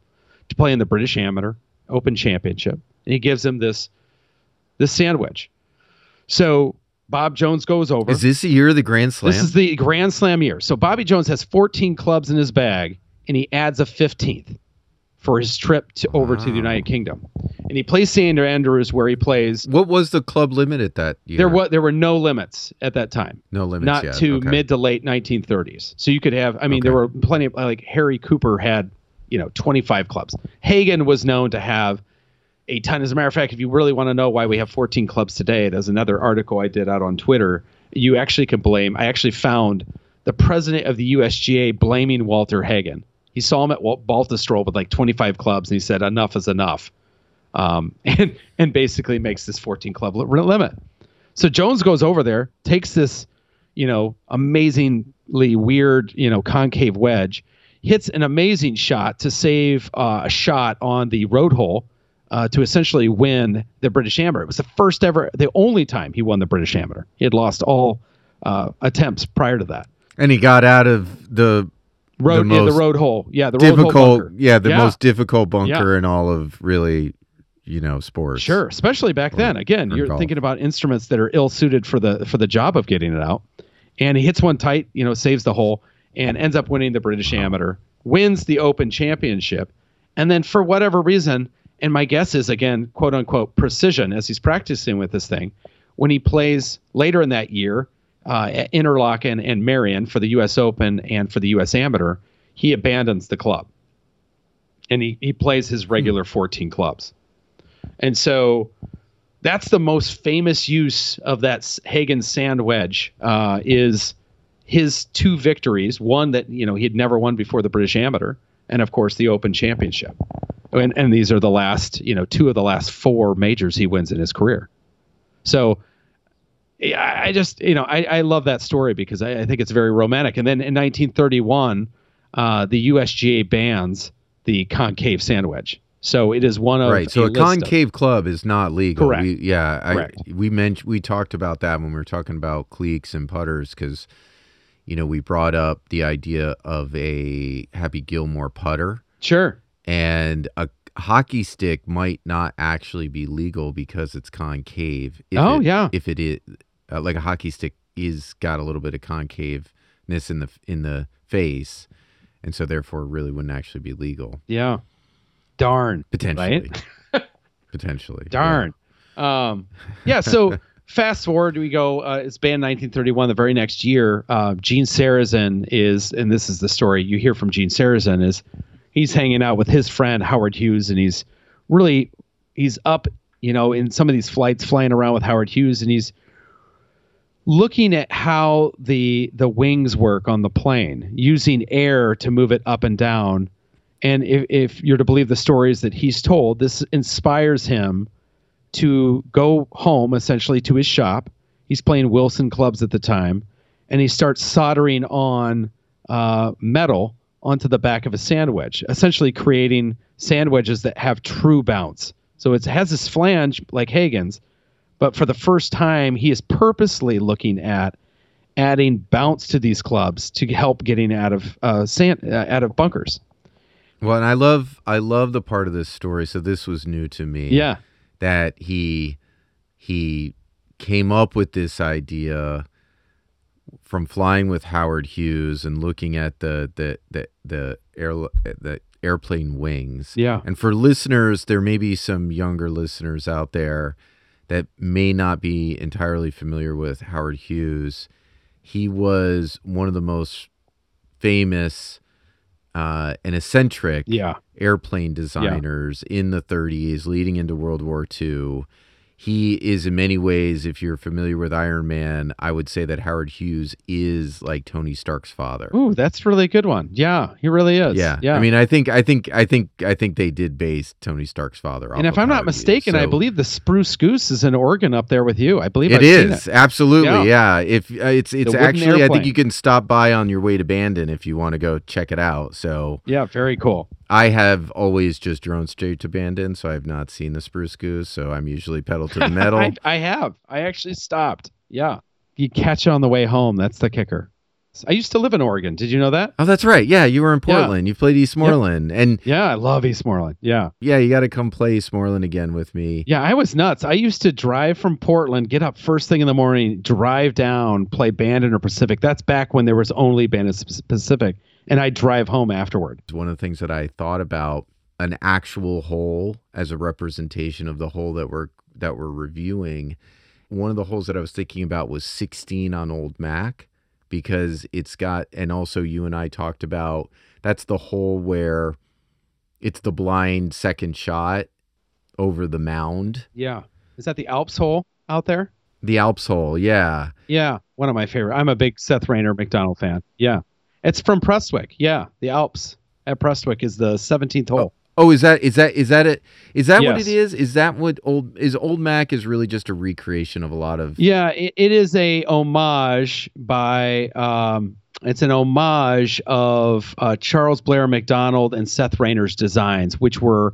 to play in the British Amateur Open Championship, and he gives him this this sand wedge. So Bob Jones goes over. Is this the year of the Grand Slam? This is the Grand Slam year. So Bobby Jones has 14 clubs in his bag, and he adds a 15th for his trip to, over to the United Kingdom. And he plays St. Andrews, where he plays. what was the club limit at that year? There was there were no limits at that time. no limits not yet. to Okay. mid to late 1930s. So you could have, I mean, there were plenty of, like Harry Cooper had, you know, 25 clubs. Hagen was known to have a ton. As a matter of fact, if you really want to know why we have 14 clubs today, there's another article I did out on Twitter. You actually can blame, I actually found the president of the USGA blaming Walter Hagen. He saw him at Baltusrol with like 25 clubs and he said, enough is enough. Um, and, and basically makes this 14 club limit. So Jones goes over there, takes this, you know, amazingly weird, you know, concave wedge, hits an amazing shot to save uh, a shot on the road hole uh, to essentially win the British Amateur. It was the first ever, the only time he won the British Amateur. He had lost all uh, attempts prior to that. And he got out of the Road, the yeah, the road hole, yeah, the road hole difficult, yeah, the Yeah. most difficult bunker in all of really, you know, sports. Sure, especially back then. Again, you're golf. thinking about instruments that are ill suited for the for the job of getting it out. And he hits one tight, you know, saves the hole, and ends up winning the British Amateur, wins the Open Championship, and then for whatever reason, and my guess is again, quote unquote, precision as he's practicing with this thing, when he plays later in that year uh, at Interlaken and Merion for the U.S. Open and for the U.S. Amateur, he abandons the club, and he he plays his regular 14 clubs. And so that's the most famous use of that Hagen sand wedge uh, is his two victories. One that you know he had never won before the British Amateur, and of course the Open Championship. And, and these are the last you know two of the last four majors he wins in his career. So I just you know I, I love that story because I, I think it's very romantic. And then in 1931, uh, the USGA bans the concave sand wedge. So it is one of the. Right. So a of- concave club is not legal. Correct. We, yeah. I, Correct. We mentioned we talked about that when we were talking about cleeks and putters because, you know, we brought up the idea of a Happy Gilmore putter Sure. And a hockey stick might not actually be legal because it's concave. If Oh, it- yeah. If it is uh, like a hockey stick is got a little bit of concaveness in the in the face, and so therefore really wouldn't actually be legal Yeah. Darn. potentially. potentially. yeah. Darn. Um, yeah. So fast forward, we go. Uh, it's banned 1931. The very next year, uh, Gene Sarazen is, and this is the story you hear from Gene Sarazen is he's hanging out with his friend Howard Hughes, and he's really he's up, you know, in some of these flights flying around with Howard Hughes, and he's looking at how the the wings work on the plane using air to move it up and down. And if, if you're to believe the stories that he's told this inspires him to go home essentially to his shop. He's playing wilson clubs at the time and he starts soldering on uh, metal onto the back of a sand wedge essentially creating sand wedges that have true bounce so it has this flange like hagen's but for the first time he is purposely looking at adding bounce to these clubs to help getting out of uh, sand uh, out of bunkers Well, and I love I love the part of this story. So this was new to me. yeah That he he came up with this idea from flying with Howard Hughes and looking at the the the the air the airplane wings. Yeah. And for listeners, there may be some younger listeners out there that may not be entirely familiar with Howard Hughes. He was one of the most famous uh, and eccentric yeah airplane designers in the 30s leading into World War II. He is in many ways, if you're familiar with Iron Man, I would say that Howard Hughes is like Tony Stark's father. Ooh, that's really good one. Yeah, he really is. Yeah, yeah. I mean, I think, I think, I think, I think they did base Tony Stark's father. and if I'm not Howard mistaken, I believe the Spruce Goose is an Oregon up there with you. I believe It I've is absolutely, yeah. If uh, it's it's actually, I think you can stop by on your way to Bandon if you want to go check it out. So Yeah, very cool. I have always just drone straight to Bandon, so I have not seen the Spruce Goose. So I'm usually pedal to the metal. I, I have. I actually stopped. Yeah, you catch it on the way home. That's the kicker. I used to live in Oregon. Did you know that? oh, that's right. Yeah, you were in Yeah. Portland. You played Eastmoreland, and Yeah, I love Eastmoreland. Yeah. yeah, you got to come play Eastmoreland again with me. Yeah, I was nuts. I used to drive from Portland, get up first thing in the morning, drive down, play Bandon or Pacific. That's back when there was only band Bandon Pacific, and I drive home afterward. One of the things that I thought about an actual hole as a representation of the hole that we're that we're reviewing. One of the holes that I was thinking about was 16 on Old Mac because it's got and also you and I talked about that's the hole where it's the blind second shot over the mound. Yeah. Is that the Alps hole out there? The Alps hole, yeah. Yeah, one of my favorite. I'm a big Seth Rayner Macdonald fan. Yeah. It's from Prestwick. Yeah, the Alps at Prestwick is the 17th hole. Oh, is that is that is that it? Is that what it is? Is that what old is Old Mac is really just a recreation of a lot of Yeah, it, it is a homage by um, it's an homage of uh, Charles Blair Macdonald and Seth Rayner's designs, which were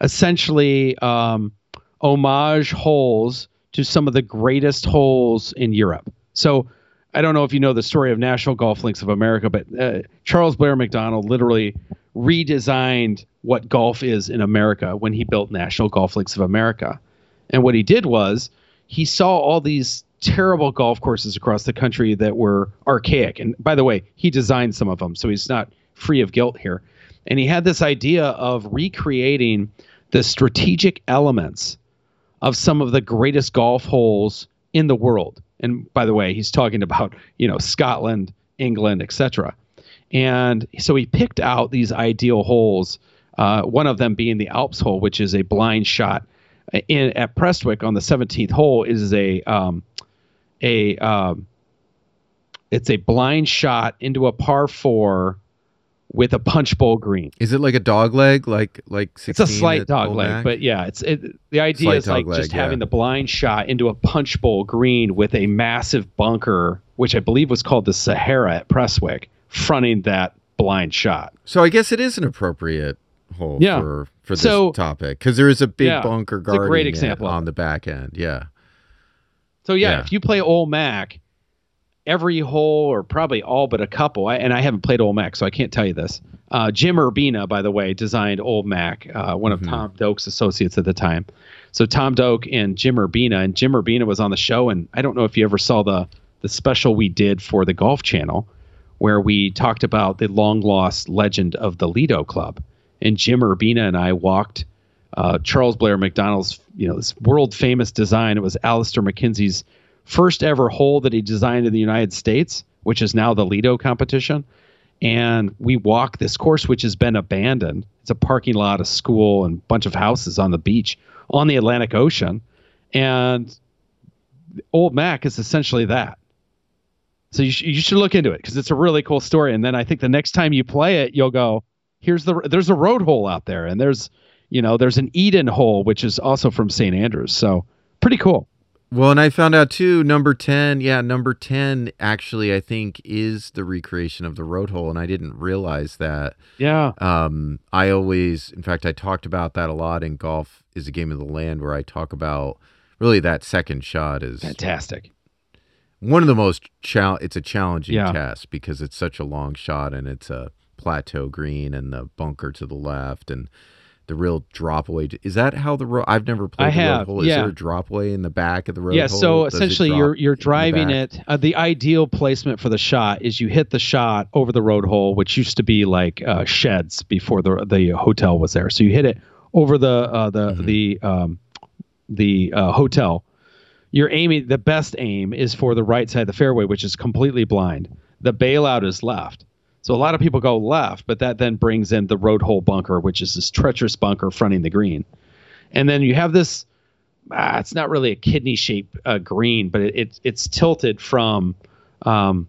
essentially um, homage holes to some of the greatest holes in Europe. So I don't know if you know the story of National Golf Links of America, but uh, Charles Blair Macdonald literally redesigned what golf is in America when he built National Golf Links of America. And what he did was he saw all these terrible golf courses across the country that were archaic. And by the way, he designed some of them, so he's not free of guilt here. And he had this idea of recreating the strategic elements of some of the greatest golf holes in the world. And by the way, he's talking about, you know, Scotland, England, etc. And so he picked out these ideal holes, uh, one of them being the Alps hole, which is a blind shot. In, at Prestwick on the 17th hole is a um, a um, it's a blind shot into a par four with a punch bowl green. Is it like a dog leg, like like? It's a slight dog leg, Mac? but yeah, it's it. The idea Slight is like dog just leg, having the blind shot into a punch bowl green with a massive bunker, which I believe was called the Sahara at Prestwick, fronting that blind shot. so I guess it is an appropriate hole Yeah. for for this So- topic because there is a big Yeah, bunker a great example on the back end. Yeah, So yeah, Yeah. if you play Ole Mac, every hole or probably all but a couple, I, and I haven't played Ole Mac, so I can't tell you this. Uh, Jim Urbina, by the way, designed Old Mac, uh, one of Mhm. Tom Doak's associates at the time. So Tom Doak and Jim Urbina, and Jim Urbina was on the show, and I don't know if you ever saw the the special we did for the Golf Channel, where we talked about the long lost legend of the Lido Club, and Jim Urbina and I walked uh, Charles Blair Macdonald's, you know, this world famous design. It was Alister MacKenzie's first ever hole that he designed in the United States, which is now the Lido competition. And we walk this course, which has been abandoned. It's a parking lot, a school, and a bunch of houses on the beach on the Atlantic Ocean. And Old Mac is essentially that. So you, sh- you should look into it because it's a really cool story. And then I think the next time you play it, you'll go, here's the there's a road hole out there, and there's you know there's an Eden hole, which is also from St. Andrews. So pretty cool. Well, and I found out too, number 10, yeah, number 10 actually, I think, is the recreation of the road hole. And I didn't realize that. Yeah. Um, I always, in fact, I talked about that a lot in Golf is a Game of the Land, where I talk about really that second shot is Fantastic. One of the most, chal- it's a challenging Yeah. test because it's such a long shot and it's a plateau green and the bunker to the left and the real drop away. Is that how the road? I've never played I the road have, hole. Is yeah. there a drop away in the back of the road yeah. hole? So Does essentially, you're you're in the driving it. Uh, the ideal placement for the shot is you hit the shot over the road hole, which used to be like uh, sheds before the the hotel was there. So you hit it over the uh, the Mhm. the um, the uh, hotel. You're aiming. The best aim is for the right side of the fairway, which is completely blind. The bailout is left. So a lot of people go left, but that then brings in the road hole bunker, which is this treacherous bunker fronting the green. And then you have this ah, it's not really a kidney shape uh, green, but it, it, it's tilted from um,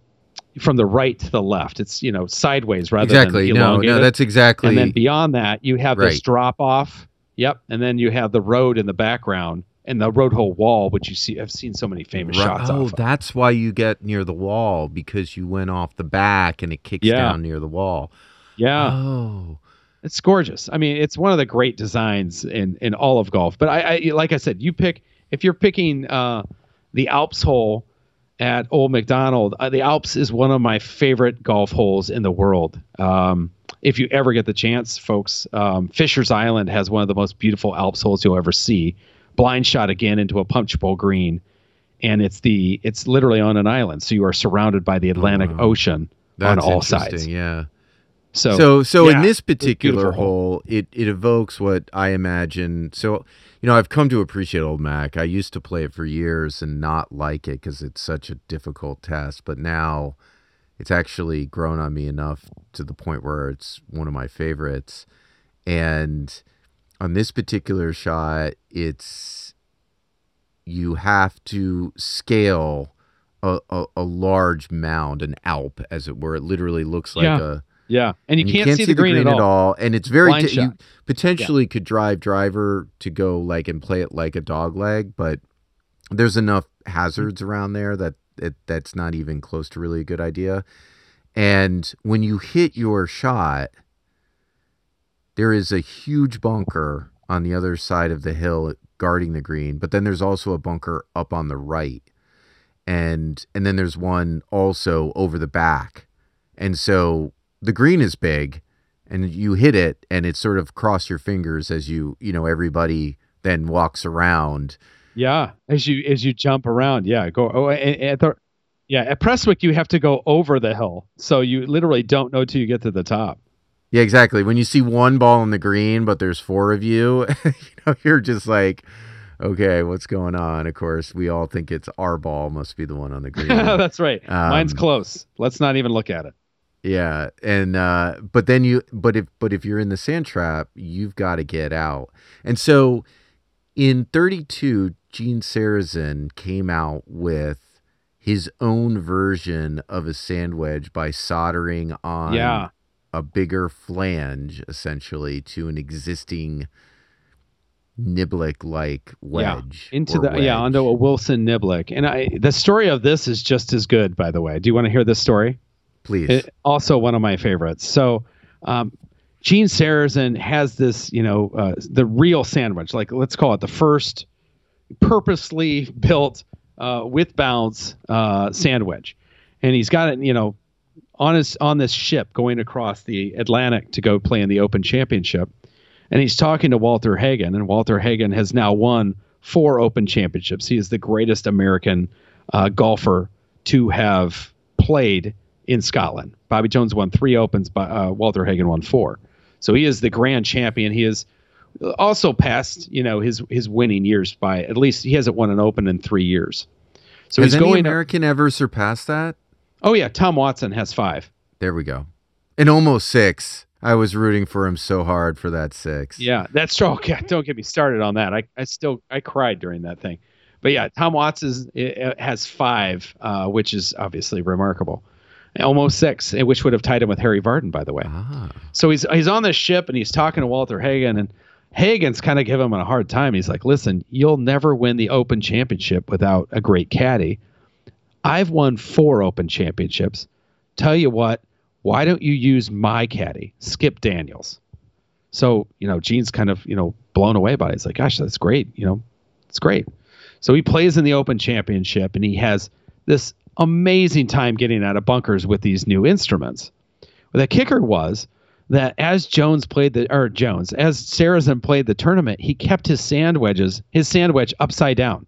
from the right to the left. It's you know sideways rather exactly. than no, no, that's exactly. and then beyond that, you have Right. this drop off. Yep, and then you have the road in the background and the road hole wall, which you see. I've seen so many famous Right- shots oh, off. of. that's why you get near the wall because you went off the back and it kicks Yeah. down near the wall. Yeah, Oh, it's gorgeous. I mean, it's one of the great designs in in all of golf. But I, I like I said, you pick if you're picking uh, the Alps hole at Old Macdonald. Uh, the Alps is one of my favorite golf holes in the world. Um, if you ever get the chance, folks, um, Fisher's Island has one of the most beautiful Alps holes you'll ever see. Blind shot again into a punch bowl green, and it's the it's literally on an island, so you are surrounded by the Atlantic oh, wow. Ocean on all sides. Yeah. So, so so in this particular hole. hole it it evokes what i imagine so you know i've come to appreciate old mac i used to play it for years and not like it because it's such a difficult test but now it's actually grown on me enough to the point where it's one of my favorites and on this particular shot it's you have to scale a, a, a large mound an alp as it were. It literally looks like Yeah. a yeah, and you, and can't, see, the green, at all. and it's very di- you potentially could drive driver to go like and play it like a dog leg but there's enough hazards mm. around there that it, that's not even close to really a good idea. And when you hit your shot there is a huge bunker on the other side of the hill guarding the green but then there's also a bunker up on the right and and then there's one also over the back and so the green is big and you hit it and it sort of cross your fingers as you you know everybody then walks around Yeah, as you as you jump around, yeah, go. Oh, and- and yeah, at Prestwick you have to go over the hill, so you literally don't know till you get to the top. Yeah exactly when you see one ball in the green but there's four of you you know you're just like okay what's going on of course we all think it's our ball must be the one on the green That's right. Mine's Um, close. Let's not even look at it. Yeah, and uh, but then you but if but if you're in the sand trap, you've got to get out. And so in 32, Gene Sarazen came out with his own version of a sand wedge by soldering on Yeah, a bigger flange essentially to an existing Niblick like Yeah, wedge. into or the yeah onto a Wilson Niblick, and I the story of this is just as good. By the way, do you want to hear this story? Please. It, also one of my favorites. So, um, Gene Sarazen has this, you know, uh, the real sand wedge, like let's call it the first purposely built uh, with bounds uh, sand wedge, and he's got it, you know, on his on this ship going across the Atlantic to go play in the Open Championship, and he's talking to Walter Hagen, and Walter Hagen has now won four Open Championships. He is the greatest American uh, golfer to have played in Scotland. Bobby Jones won three Opens, but uh, Walter Hagen won four. So he is the grand champion. He is also past, you know, his his winning years by at least he hasn't won an Open in three years. So Has he's any going. American ever surpassed that? Oh yeah, Tom Watson has five. There we go. And almost six. I was rooting for him so hard for that six. Yeah, that's true. Okay, don't get me started on that. I, I still I cried during that thing. But yeah, Tom Watson is, uh, has five, uh, which is obviously remarkable. Almost six, eh, which would have tied him with Harry Vardon, by the way. Ah. So he's he's on this ship and he's talking to Walter Hagen and Hagen's kind of giving him a hard time. He's like, "Listen, you'll never win the Open Championship without a great caddy. I've won four Open Championships. Tell you what, why don't you use my caddy, Skip Daniels?" So you know, Gene's kind of you know blown away by it. He's like, "Gosh, that's great. You know, it's great." So he plays in the Open Championship and he has this amazing time getting out of bunkers with these new instruments. Well, the kicker was that as Jones played the or Jones, as Sarazen played the tournament, he kept his sand wedges, his sand wedge upside down.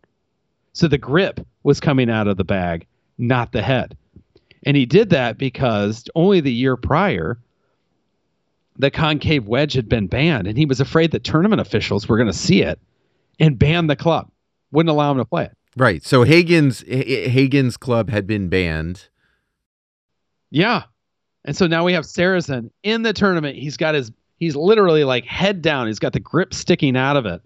So the grip was coming out of the bag, not the head. And he did that because only the year prior the concave wedge had been banned and he was afraid that tournament officials were going to see it and ban the club. Wouldn't allow him to play it. Right. So Hagen's Hagen's club had been banned. Yeah. And so now we have Sarazen in the tournament. He's got his he's literally like head down. He's got the grip sticking out of it.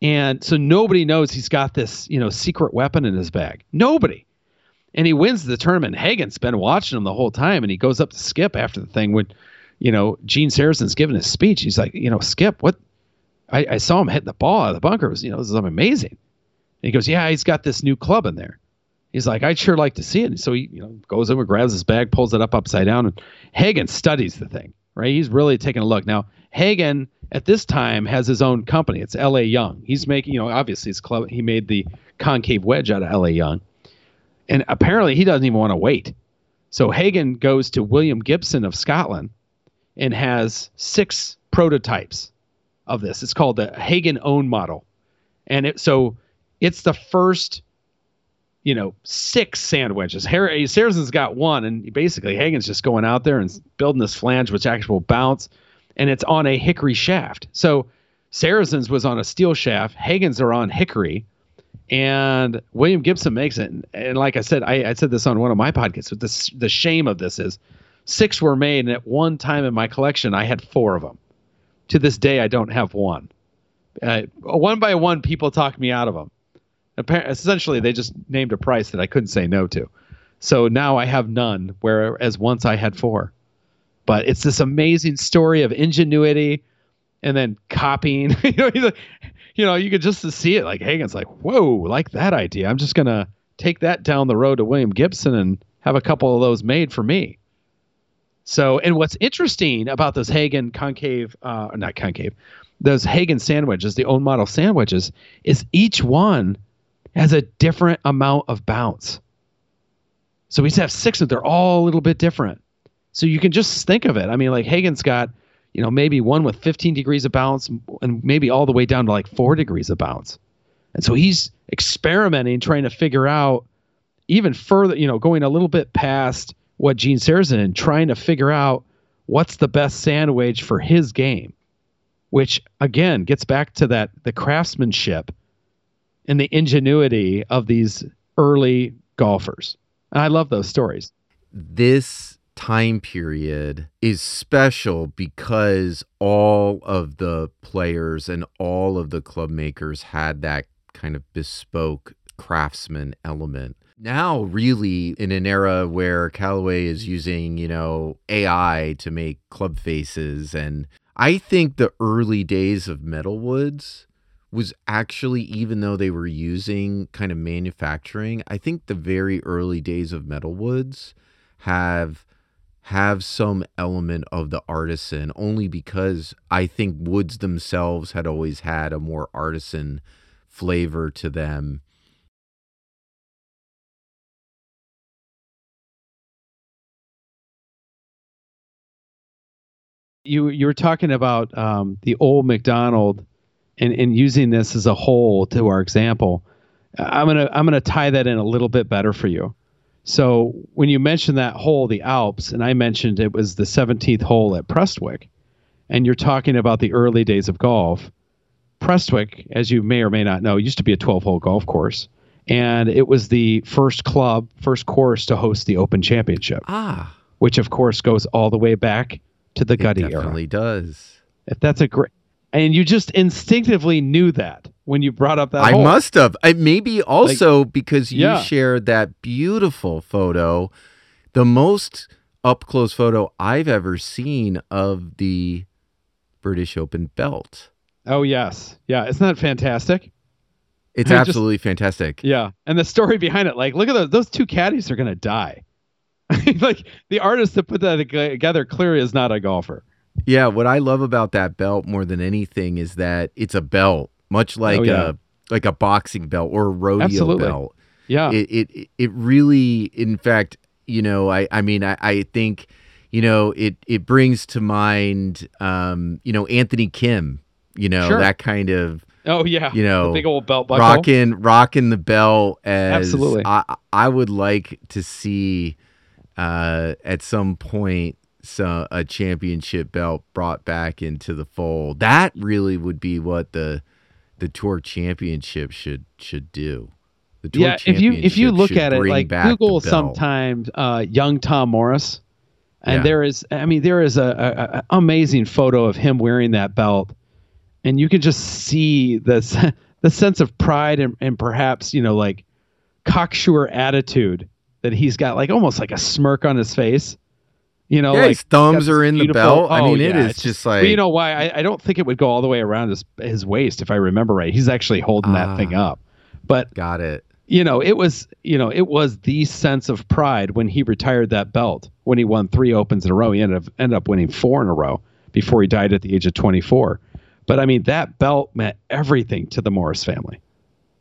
And so nobody knows he's got this, you know, secret weapon in his bag. Nobody. And he wins the tournament. Hagen's been watching him the whole time, and he goes up to Skip after the thing when, you know, Gene Sarazen's giving his speech. He's like, you know, Skip, what? I, I saw him hit the ball out of the bunker. It was, you know, this is amazing. And he goes, yeah, he's got this new club in there. He's like, I'd sure like to see it. And so he, you know, goes over, grabs his bag, pulls it up upside down, and Hagen studies the thing. Right? He's really taking a look. Now, Hagen at this time has his own company. It's L.A. Young. He's making, you know, obviously his club. He made the concave wedge out of L.A. Young, and apparently he doesn't even want to wait. So Hagen goes to William Gibson of Scotland and has six prototypes of this. It's called the Hagen own model, and it so it's the first you know, six sand wedges. Harry Sarazen's got one, and basically Hagen's just going out there and building this flange, which actually will bounce, and it's on a hickory shaft. So Sarazen's was on a steel shaft. Hagen's are on hickory, and William Gibson makes it. And, and like I said, I, I, said this on one of my podcasts. But the the shame of this is, six were made, and at one time in my collection, I had four of them. To this day, I don't have one. Uh, one by one, people talk me out of them essentially they just named a price that I couldn't say no to. So now I have none, whereas once I had four. But it's this amazing story of ingenuity and then copying. you know, you know, you could just see it like Hagen's like, whoa, like that idea. I'm just gonna take that down the road to William Gibson and have a couple of those made for me. So, and what's interesting about those Hagen concave, uh, not concave, those Hagen sand wedges, the own model sand wedges, is each one has a different amount of bounce. So we have six of them. they're all a little bit different. So you can just think of it. I mean, like Hagen's got, you know, maybe one with 15 degrees of bounce and maybe all the way down to like four degrees of bounce. And so he's experimenting, trying to figure out even further, you know, going a little bit past what Gene Sarazen and trying to figure out what's the best sand wedge for his game, which again gets back to that the craftsmanship and the ingenuity of these early golfers. And I love those stories. This time period is special because all of the players and all of the club makers had that kind of bespoke craftsman element. Now, really, in an era where Callaway is using, you know, AI to make club faces, and I think the early days of metalwoods was actually even though they were using kind of manufacturing i think the very early days of metalwoods have have some element of the artisan only because i think woods themselves had always had a more artisan flavor to them you you were talking about um, the old Macdonald and, and using this as a whole to our example, I'm gonna I'm gonna tie that in a little bit better for you. So when you mentioned that hole, the Alps, and I mentioned it was the 17th hole at Prestwick, and you're talking about the early days of golf. Prestwick, as you may or may not know, used to be a 12-hole golf course, and it was the first club, first course to host the Open Championship. Ah, which of course goes all the way back to the Gutty era. Definitely does. If that's a great and you just instinctively knew that when you brought up that. I hole. must have. I, maybe also like, because you yeah. shared that beautiful photo, the most up close photo I've ever seen of the British Open belt. Oh yes, yeah, isn't that fantastic? It's absolutely just, fantastic. Yeah, and the story behind it, like, look at those; those two caddies are gonna die. like the artist that put that together clearly is not a golfer. Yeah, what I love about that belt more than anything is that it's a belt, much like oh, yeah. a like a boxing belt or a rodeo Absolutely. belt. Yeah. It, it it really in fact, you know, I I mean I, I think, you know, it it brings to mind um, you know, Anthony Kim, you know, sure. that kind of Oh yeah, you know, the big old belt buckle. rocking rocking the belt. As Absolutely, I I would like to see uh, at some point so a championship belt brought back into the fold. That really would be what the the tour championship should should do. The tour yeah, if you if you look at it, like Google sometimes uh, young Tom Morris, and yeah. there is I mean there is a, a, a, amazing photo of him wearing that belt, and you can just see this the sense of pride and, and perhaps you know like cocksure attitude that he's got like almost like a smirk on his face you know yeah, like his thumbs are in the belt. I oh, mean, yeah, it's just, but like you know why I, I don't think it would go all the way around his his waist if i remember right he's actually holding that thing Ah. up but got it. you know it was you know it was the sense of pride when he retired that belt when he won three opens in a row he ended up ended up winning four in a row before he died at the age of 24 but i mean that belt meant everything to the morris family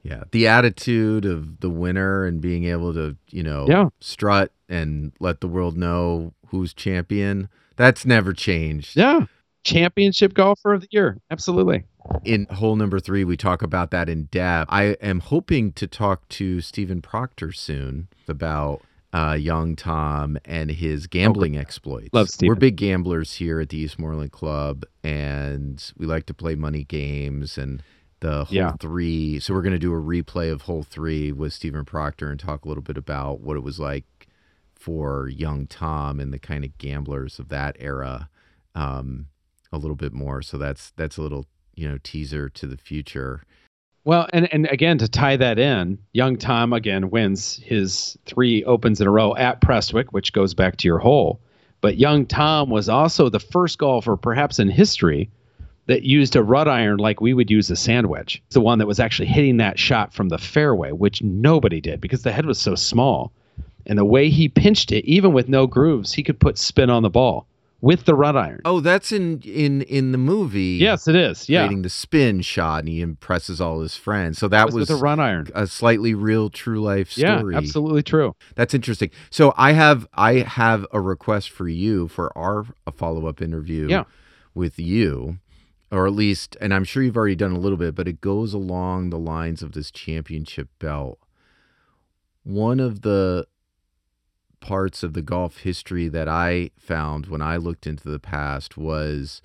Yeah, the attitude of the winner and being able to, you know, Yeah. strut and let the world know who's champion. That's never changed. yeah championship golfer of the year absolutely In hole number three, we talk about that in depth. I am hoping to talk to Stephen Proctor soon about uh, young Tom and his gambling exploits. Love Stephen. We're big gamblers here at the Eastmoreland Club, and we like to play money games and the hole Yeah. three. So we're going to do a replay of hole three with Stephen Proctor and talk a little bit about what it was like for young Tom and the kind of gamblers of that era um, a little bit more. So that's that's a little you know teaser to the future. Well, and and again to tie that in, young Tom again wins his three opens in a row at Prestwick, which goes back to your hole. But young Tom was also the first golfer, perhaps in history, that used a rut iron like we would use a sand wedge. It's the one that was actually hitting that shot from the fairway, which nobody did because the head was so small. And the way he pinched it, even with no grooves, he could put spin on the ball with the rut iron. Oh, that's in in in the movie. yes, it is. Yeah, creating the spin shot, and he impresses all his friends. So that was, was, with a rut iron. a slightly real, true life story. Yeah, absolutely true. That's interesting. So I have I have a request for you for our follow up interview Yeah. with you, or at least, and I'm sure you've already done a little bit, but it goes along the lines of this championship belt. One of the parts of the golf history that I found when I looked into the past was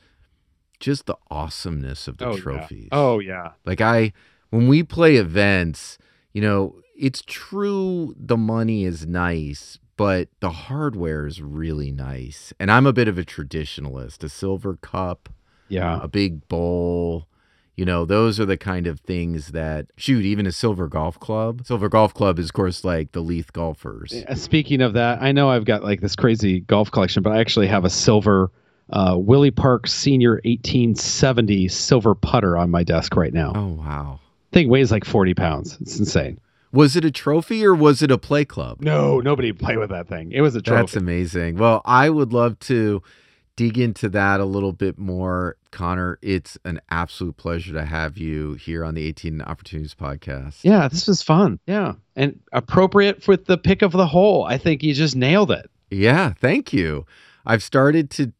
just the awesomeness of the Oh, yeah. trophies. Oh yeah. Like I when we play events, you know, it's true the money is nice, but the hardware is really nice. And I'm a bit of a traditionalist. A silver cup, Yeah. a big bowl, you know, those are the kind of things that shoot, even a silver golf club. Silver golf club is of course like the Leith golfers. Uh, Speaking of that, I know I've got like this crazy golf collection, but I actually have a silver uh, Willie Park Senior 1870 silver putter on my desk right now. Oh wow. Thing weighs like 40 pounds. It's insane. Was it a trophy or was it a play club? No, nobody would play with that thing. It was a trophy. That's amazing. Well, I would love to dig into that a little bit more. Connor, it's an absolute pleasure to have you here on the 18 Opportunities podcast. yeah, this was fun. Yeah. And appropriate with the pick of the hole. I think you just nailed it. Yeah, thank you. I've started to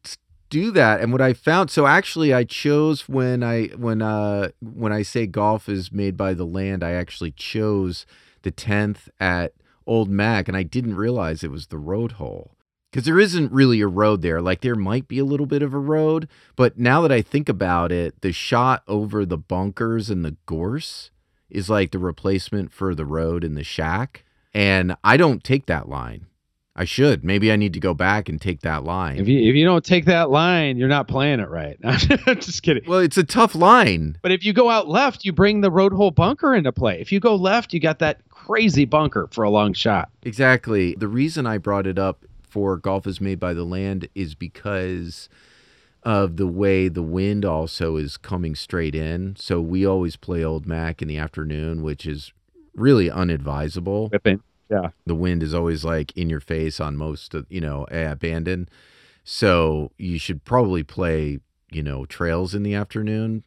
do that and what I found so actually I chose when I when uh when I say golf is made by the land, I actually chose the 10th at Old Mac and I didn't realize it was the road hole. Cuz there isn't really a road there. Like there might be a little bit of a road, but now that I think about it, the shot over the bunkers and the gorse is like the replacement for the road in the shack. And I don't take that line. I should. Maybe I need to go back and take that line. If you if you don't take that line, you're not playing it right. I'm just kidding. well, it's a tough line. But if you go out left, you bring the road hole bunker into play. If you go left, you got that crazy bunker for a long shot. Exactly. The reason I brought it up for golf is made by the land is because of the way the wind also is coming straight in. So we always play Old Mac in the afternoon, which is really unadvisable. Yeah, the wind is always like in your face on most of you know eh, abandoned so you should probably play you know trails in the afternoon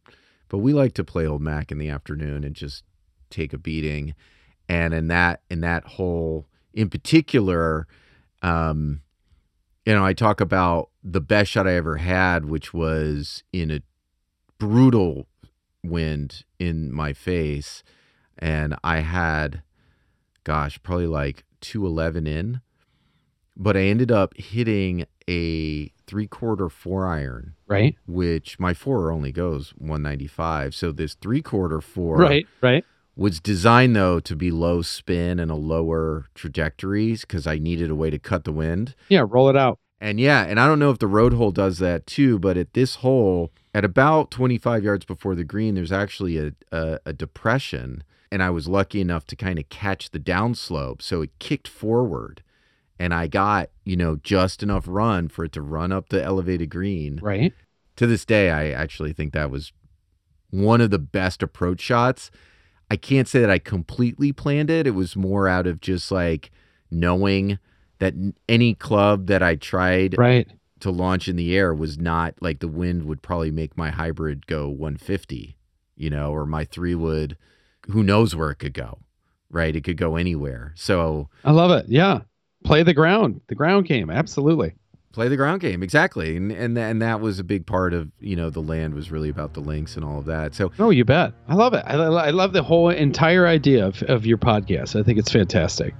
but we like to play old mac in the afternoon and just take a beating and in that in that hole in particular um you know i talk about the best shot i ever had which was in a brutal wind in my face and i had gosh, probably like 211 in. But I ended up hitting a three quarter four iron, Right. which my four only goes 195. So this three quarter four Right. Right. Was designed though to be low spin and a lower trajectories because I needed a way to cut the wind. Yeah. Roll it out. And yeah, and I don't know if the road hole does that too, but at this hole, at about 25 yards before the green, there's actually a, a, a depression. And I was lucky enough to kind of catch the downslope. So it kicked forward and I got, you know, just enough run for it to run up the elevated green. Right. To this day, I actually think that was one of the best approach shots. I can't say that I completely planned it. It was more out of just like knowing that any club that I tried right. to launch in the air was not like the wind would probably make my hybrid go 150, you know, or my three would, who knows where it could go, right? It could go anywhere. So I love it. Yeah. Play the ground, the ground game. Absolutely. Play the ground game. Exactly. And, and, and that was a big part of, you know, the land was really about the links and all of that. So, oh, you bet. I love it. I, I love the whole entire idea of, of your podcast. I think it's fantastic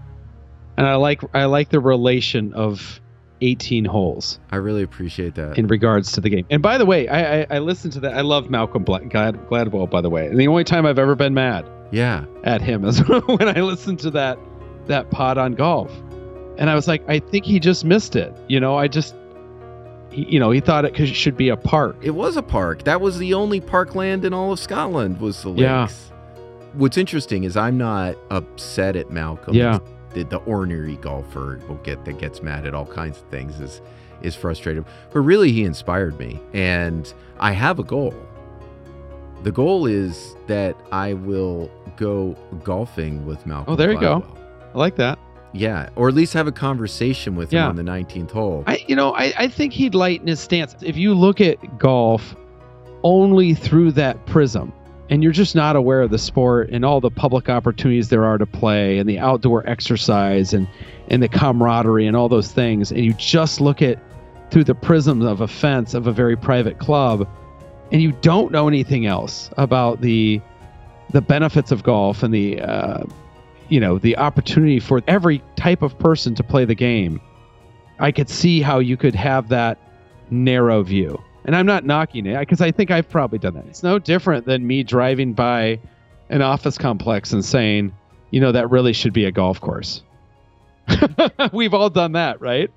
and I like I like the relation of 18 holes. I really appreciate that in regards to the game. And by the way, I I, I listened to that. I love Malcolm Glad, Gladwell. By the way, and the only time I've ever been mad, yeah, at him is when I listened to that that pod on golf, and I was like, I think he just missed it. You know, I just. He, you know, he thought it should should be a park. It was a park. That was the only parkland in all of Scotland. Was the links. Yeah. What's interesting is I'm not upset at Malcolm. Yeah the, the ordinary golfer will get that gets mad at all kinds of things is is frustrated. But really, he inspired me, and I have a goal. The goal is that I will go golfing with Malcolm. Oh, there you go. I like that. Yeah, or at least have a conversation with yeah. him on the 19th hole. I, you know, I, I think he'd lighten his stance. If you look at golf only through that prism, and you're just not aware of the sport and all the public opportunities there are to play and the outdoor exercise and and the camaraderie and all those things and you just look at through the prism of a fence of a very private club and you don't know anything else about the the benefits of golf and the uh, you know the opportunity for every type of person to play the game i could see how you could have that narrow view and I'm not knocking it because I think I've probably done that. It's no different than me driving by an office complex and saying, you know, that really should be a golf course. We've all done that, right?